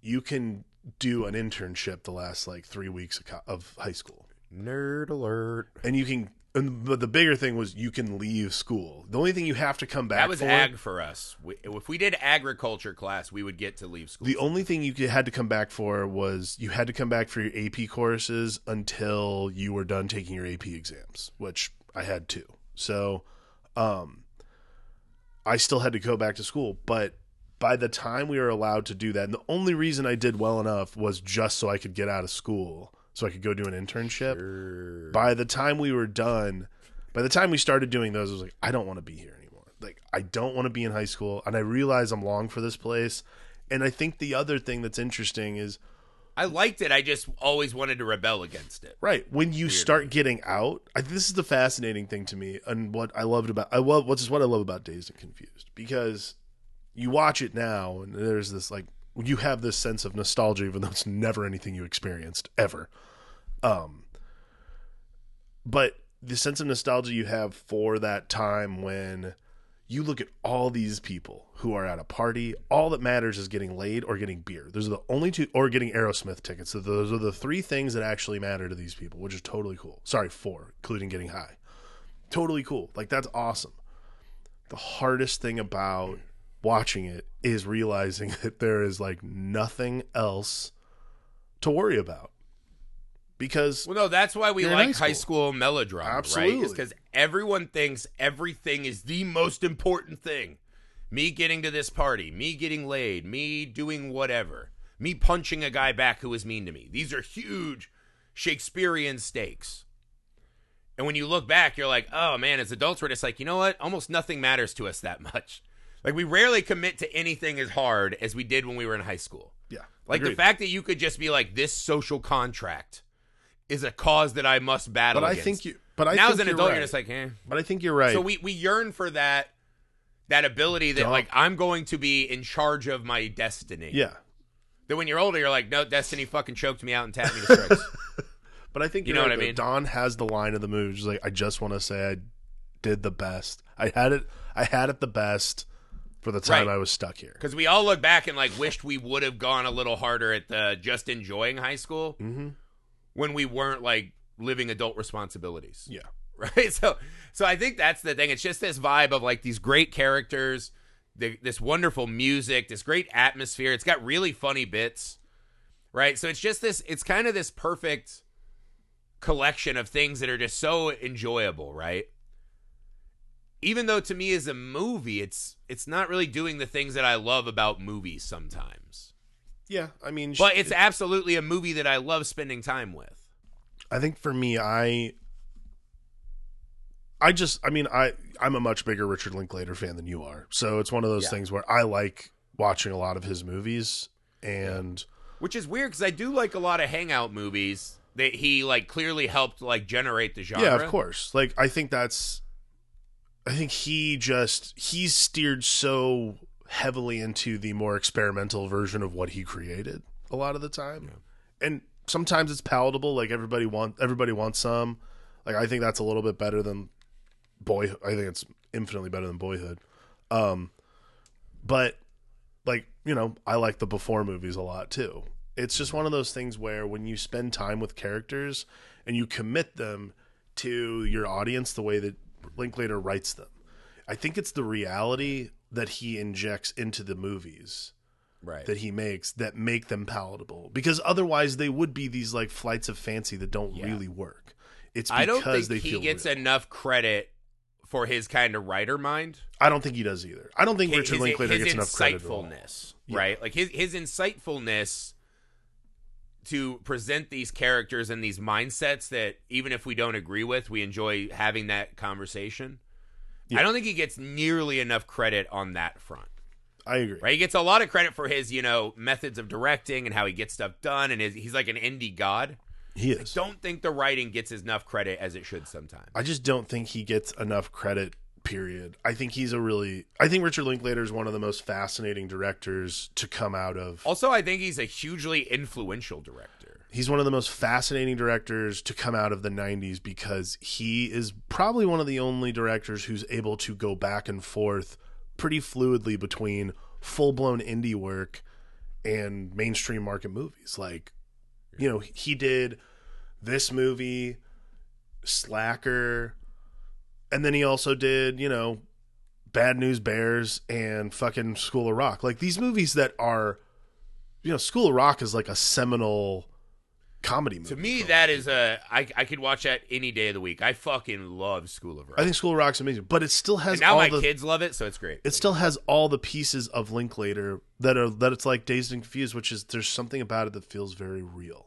you can do an internship the last like three weeks of, co- of high school, Nerd alert. and you can. And, but the bigger thing was you can leave school. The only thing you have to come back That was for, ag for us. We, if we did agriculture class, we would get to leave school. The only thing you had to come back for was you had to come back for your AP courses until you were done taking your AP exams, which I had too. So, um, I still had to go back to school, but by the time we were allowed to do that, and the only reason I did well enough was just so I could get out of school, so I could go do an internship. By the time we were done, by the time we started doing those, I was like, I don't want to be here anymore. Like, I don't want to be in high school, and I realize I'm long for this place. And I think the other thing that's interesting is I liked it. I just always wanted to rebel against it. right when you start getting out. I, this is the fascinating thing to me, and what I loved about I love what's what I love about Dazed and Confused because you watch it now, and there's this like you have this sense of nostalgia, even though it's never anything you experienced ever. Um, but the sense of nostalgia you have for that time when you look at all these people who are at a party, all that matters is getting laid or getting beer. Those are the only two, or getting Aerosmith tickets. So those are the three things that actually matter to these people, which is totally cool. Sorry, four, including getting high. Totally cool. Like, that's awesome. The hardest thing about watching it is realizing [laughs] that there is like nothing else to worry about. Because Well, no, that's why we like high high school. school, melodrama, right? Absolutely. because everyone thinks everything is the most important thing. Me getting to this party, me getting laid, me doing whatever, me punching a guy back who was mean to me. These are huge Shakespearean stakes. And when you look back, you're like, oh man, as adults, we're just like, you know what? Almost nothing matters to us that [laughs] much. Like, we rarely commit to anything as hard as we did when we were in high school. yeah, Like agreed. the fact that you could just be like, this social contract is a cause that I must battle. But I think you. But I now think as an you're adult, right. you're just like, eh. But I think you're right. So we we yearn for that that ability that like I'm going to be in charge of my destiny. yeah. That when you're older, you're like, no, destiny fucking choked me out and tapped me to strikes. [laughs] But I think You know right, what I mean? Don has the line of the movie, She's like, "I just want to say I did the best. I had it. I had it the best for the time Right. I was stuck here." Because we all look back and like wished we would have gone a little harder at the just enjoying high school Mm-hmm. When we weren't like living adult responsibilities. Yeah. [laughs] right? So so i think that's the thing. It's just this vibe of like these great characters the, this wonderful music this great atmosphere. It's got really funny bits right? So it's just this it's kind of this perfect collection of things that are just so enjoyable right? Even though to me as a movie it's it's not really doing the things that i love about movies sometimes Yeah. I mean, but it's absolutely a movie that i love spending time with I think for me, I, I just, I mean, I, I'm a much bigger Richard Linklater fan than you are, so it's one of those Yeah. things where I like watching a lot of his movies, and which is weird because I do like a lot of hangout movies that he like clearly helped like generate the genre. yeah, of course. Like, I think that's, I think he just he's steered so heavily into the more experimental version of what he created a lot of the time, and sometimes it's palatable. Like everybody want everybody wants some. Like I think that's a little bit better than boy. I think it's infinitely better than Boyhood. Um, but like you know, I like the before movies a lot too. It's just one of those things where when you spend time with characters and you commit them to your audience the way that Linklater writes them, I think it's the reality that he injects into the movies Right. that he makes that make them palatable because otherwise they would be these like flights of fancy that don't Yeah. really work. It's I because don't think they he gets real. enough credit for his kind of writer mind. I don't think he does either. I don't think his, Richard Linklater his gets enough credit insightfulness, Yeah. right? Like his his insightfulness to present these characters and these mindsets that even if we don't agree with, we enjoy having that conversation. Yeah. I don't think he gets nearly enough credit on that front. I agree. Right? He gets a lot of credit for his, you know, methods of directing and how he gets stuff done and his, he's like an indie god. He is. Don't think the writing gets enough credit as it should sometimes. I just don't think he gets enough credit. Period. I think he's a really. I think Richard Linklater is one of the most fascinating directors to come out of. Also, I think he's a hugely influential director. He's one of the most fascinating directors to come out of the 90s because he is probably one of the only directors who's able to go back and forth pretty fluidly between full blown indie work and mainstream market movies. Like, you know, he did this movie, Slacker, and then he also did, you know, Bad News Bears and fucking School of Rock. Like these movies that are, you know, School of Rock is like a seminal comedy movie. To me, that is a I I could watch that any day of the week. I fucking love School of Rock. I think School of Rock's amazing, but it still has and now all my the kids love it, so it's great. it still has all the pieces of Linklater that are that it's like Dazed and Confused, which is there's something about it that feels very real.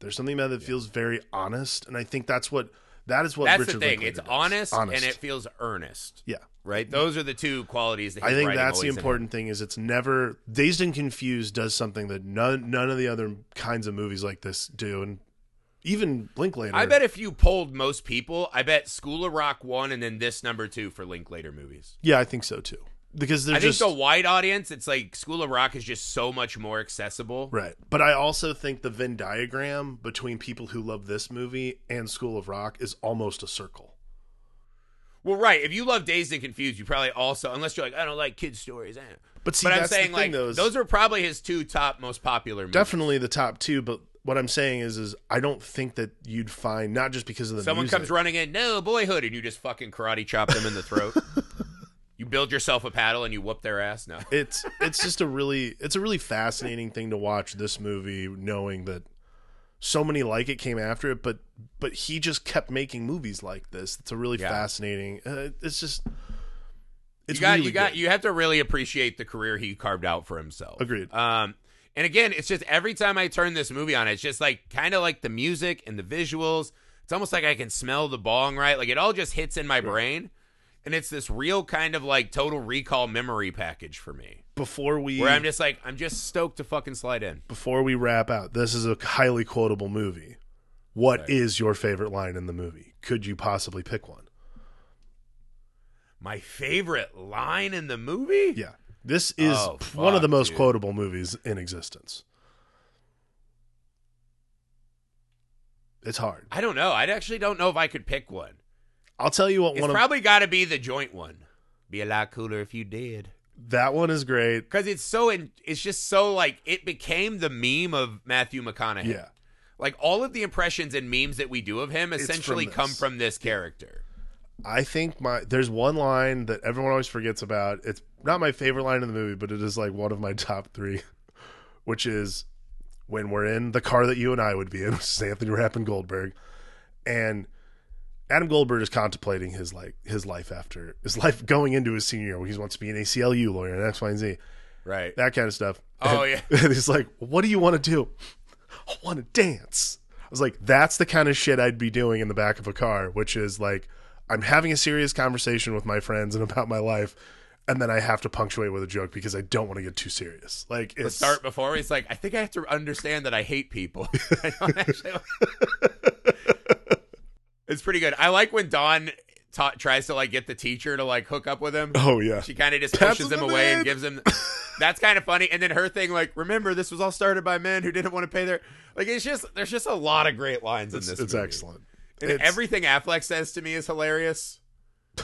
There's something about it that feels very honest, and I think that's what that is what That's Richard the thing. Linklater It's honest, honest, and it feels earnest. yeah. Right? Those are the two qualities that I think that's the important thing is it's never Dazed and Confused does something that none none of the other kinds of movies like this do, and even Linklater. I bet if you polled most people, I bet School of Rock one and then this number two for Linklater movies. Yeah, I think so too. Because they're I think the wide audience, it's like School of Rock is just so much more accessible. Right. But I also think the Venn diagram between people who love this movie and School of Rock is almost a circle. Well, right. If you love Dazed and Confused, you probably also, unless you're like, I don't like kids' stories. eh. But see, but I'm saying like is those are probably his two top most popular movies. definitely the top two. But what I'm saying is, is I don't think that you'd find not just because of the Someone music. comes running in, no boyhood, and you just fucking karate chop them in the throat. [laughs] build yourself a paddle and you whoop their ass. No, [laughs] It's it's just a really it's a really fascinating thing to watch this movie, knowing that so many like it came after it, but but he just kept making movies like this. It's a really Yeah. fascinating. Uh, it's just it's you got really you got good. you have to really appreciate the career he carved out for himself. Agreed. Um, and again, it's just every time I turn this movie on, it's just like kind of like the music and the visuals. It's almost like I can smell the bong, right? Like it all just hits in my brain, and it's this real kind of like total recall memory package for me, before we where I'm just like I'm just stoked to fucking slide in. before we wrap out, this is a highly quotable movie. What is your favorite line in the movie? Could you possibly pick one? My favorite line in the movie? Yeah. This is Oh, one of the most dude. quotable movies in existence. It's hard. I don't know. I actually don't know if I could pick one. I'll tell you what It's one probably got to be the joint one. Be a lot cooler if you did. that one is great. because it's so in, it's just so like it became the meme of Matthew McConaughey. Yeah. like all of the impressions and memes that we do of him essentially from come from this character. I think my there's one line that everyone always forgets about. It's not my favorite line in the movie, but it is like one of my top three, which is when we're in the car that you and I would be in, which is Anthony Rapp and Goldberg, and Adam Goldberg is contemplating his like his life after his life going into his senior year. Where he wants to be an ACLU lawyer and X, Y, and Z, Right. that kind of stuff. Oh, And- yeah. and [laughs] he's like, "What do you want to do? I want to dance." I was like, "That's the kind of shit I'd be doing in the back of a car," which is like, I'm having a serious conversation with my friends and [laughs] about my life, and then I have to punctuate with a joke because I don't want to get too serious. Like, The it's start before he's like, I think I have to understand that I hate people. [laughs] I don't actually- it's pretty good. I like when Don ta- tries to like get the teacher to like hook up with him. Oh yeah, She kind of just pushes him away and gives him. [laughs] That's kind of funny. And then her thing, like, remember this was all started by men who didn't want to pay their. Like, it's just there's just a lot of great lines it's, in this. it's movie. excellent. And It's- everything Affleck says to me is hilarious. [laughs]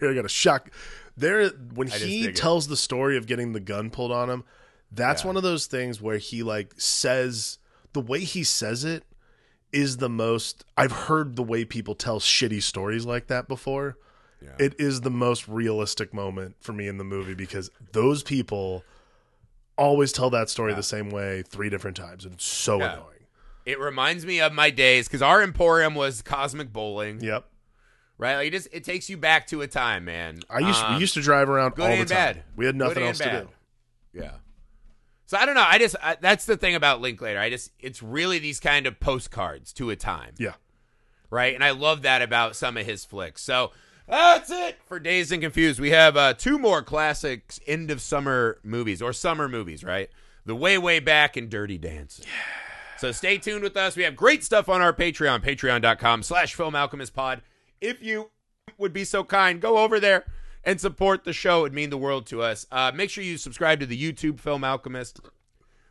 Here I got a shock. There, when just he dig it. tells the story of getting the gun pulled on him, that's Yeah. one of those things where he like says the way he says it is the most. I've heard the way people tell shitty stories like that before. Yeah. It is the most realistic moment for me in the movie because those people always tell that story the same way three different times, and it's so Yeah. annoying. It reminds me of my days because our emporium was Cosmic Bowling, Yep. right? Like it just it takes you back to a time, man. I used Um, we used to drive around good all the and time. bad. We had nothing else to do. Yeah. So I don't know. I just I, that's the thing about Linklater. I just it's really these kind of postcards to a time. Yeah. right? And I love that about some of his flicks. So that's it for Dazed and Confused. We have uh, two more classics end of summer movies or summer movies, right? The Way Way Back and Dirty Dancing. So stay tuned with us. We have great stuff on our Patreon, patreon.com slash Film Alchemist Pod. If you would be so kind, go over there and support the show. It would mean the world to us. Uh, make sure you subscribe to the YouTube Film Alchemist.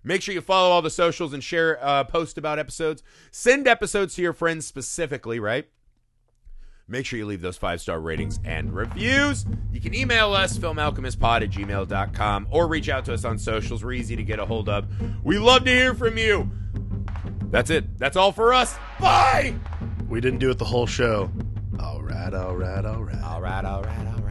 Make sure you follow all the socials and share uh, post about episodes. Send episodes to your friends specifically, right? Make sure you leave those five star ratings and reviews. You can email us, filmalchemistpod at gmail.com, or reach out to us on socials. We're easy to get a hold of. We love to hear from you. That's it. That's all for us. Bye. We didn't do it the whole show. All right, all right, all right. All right, all right, all right.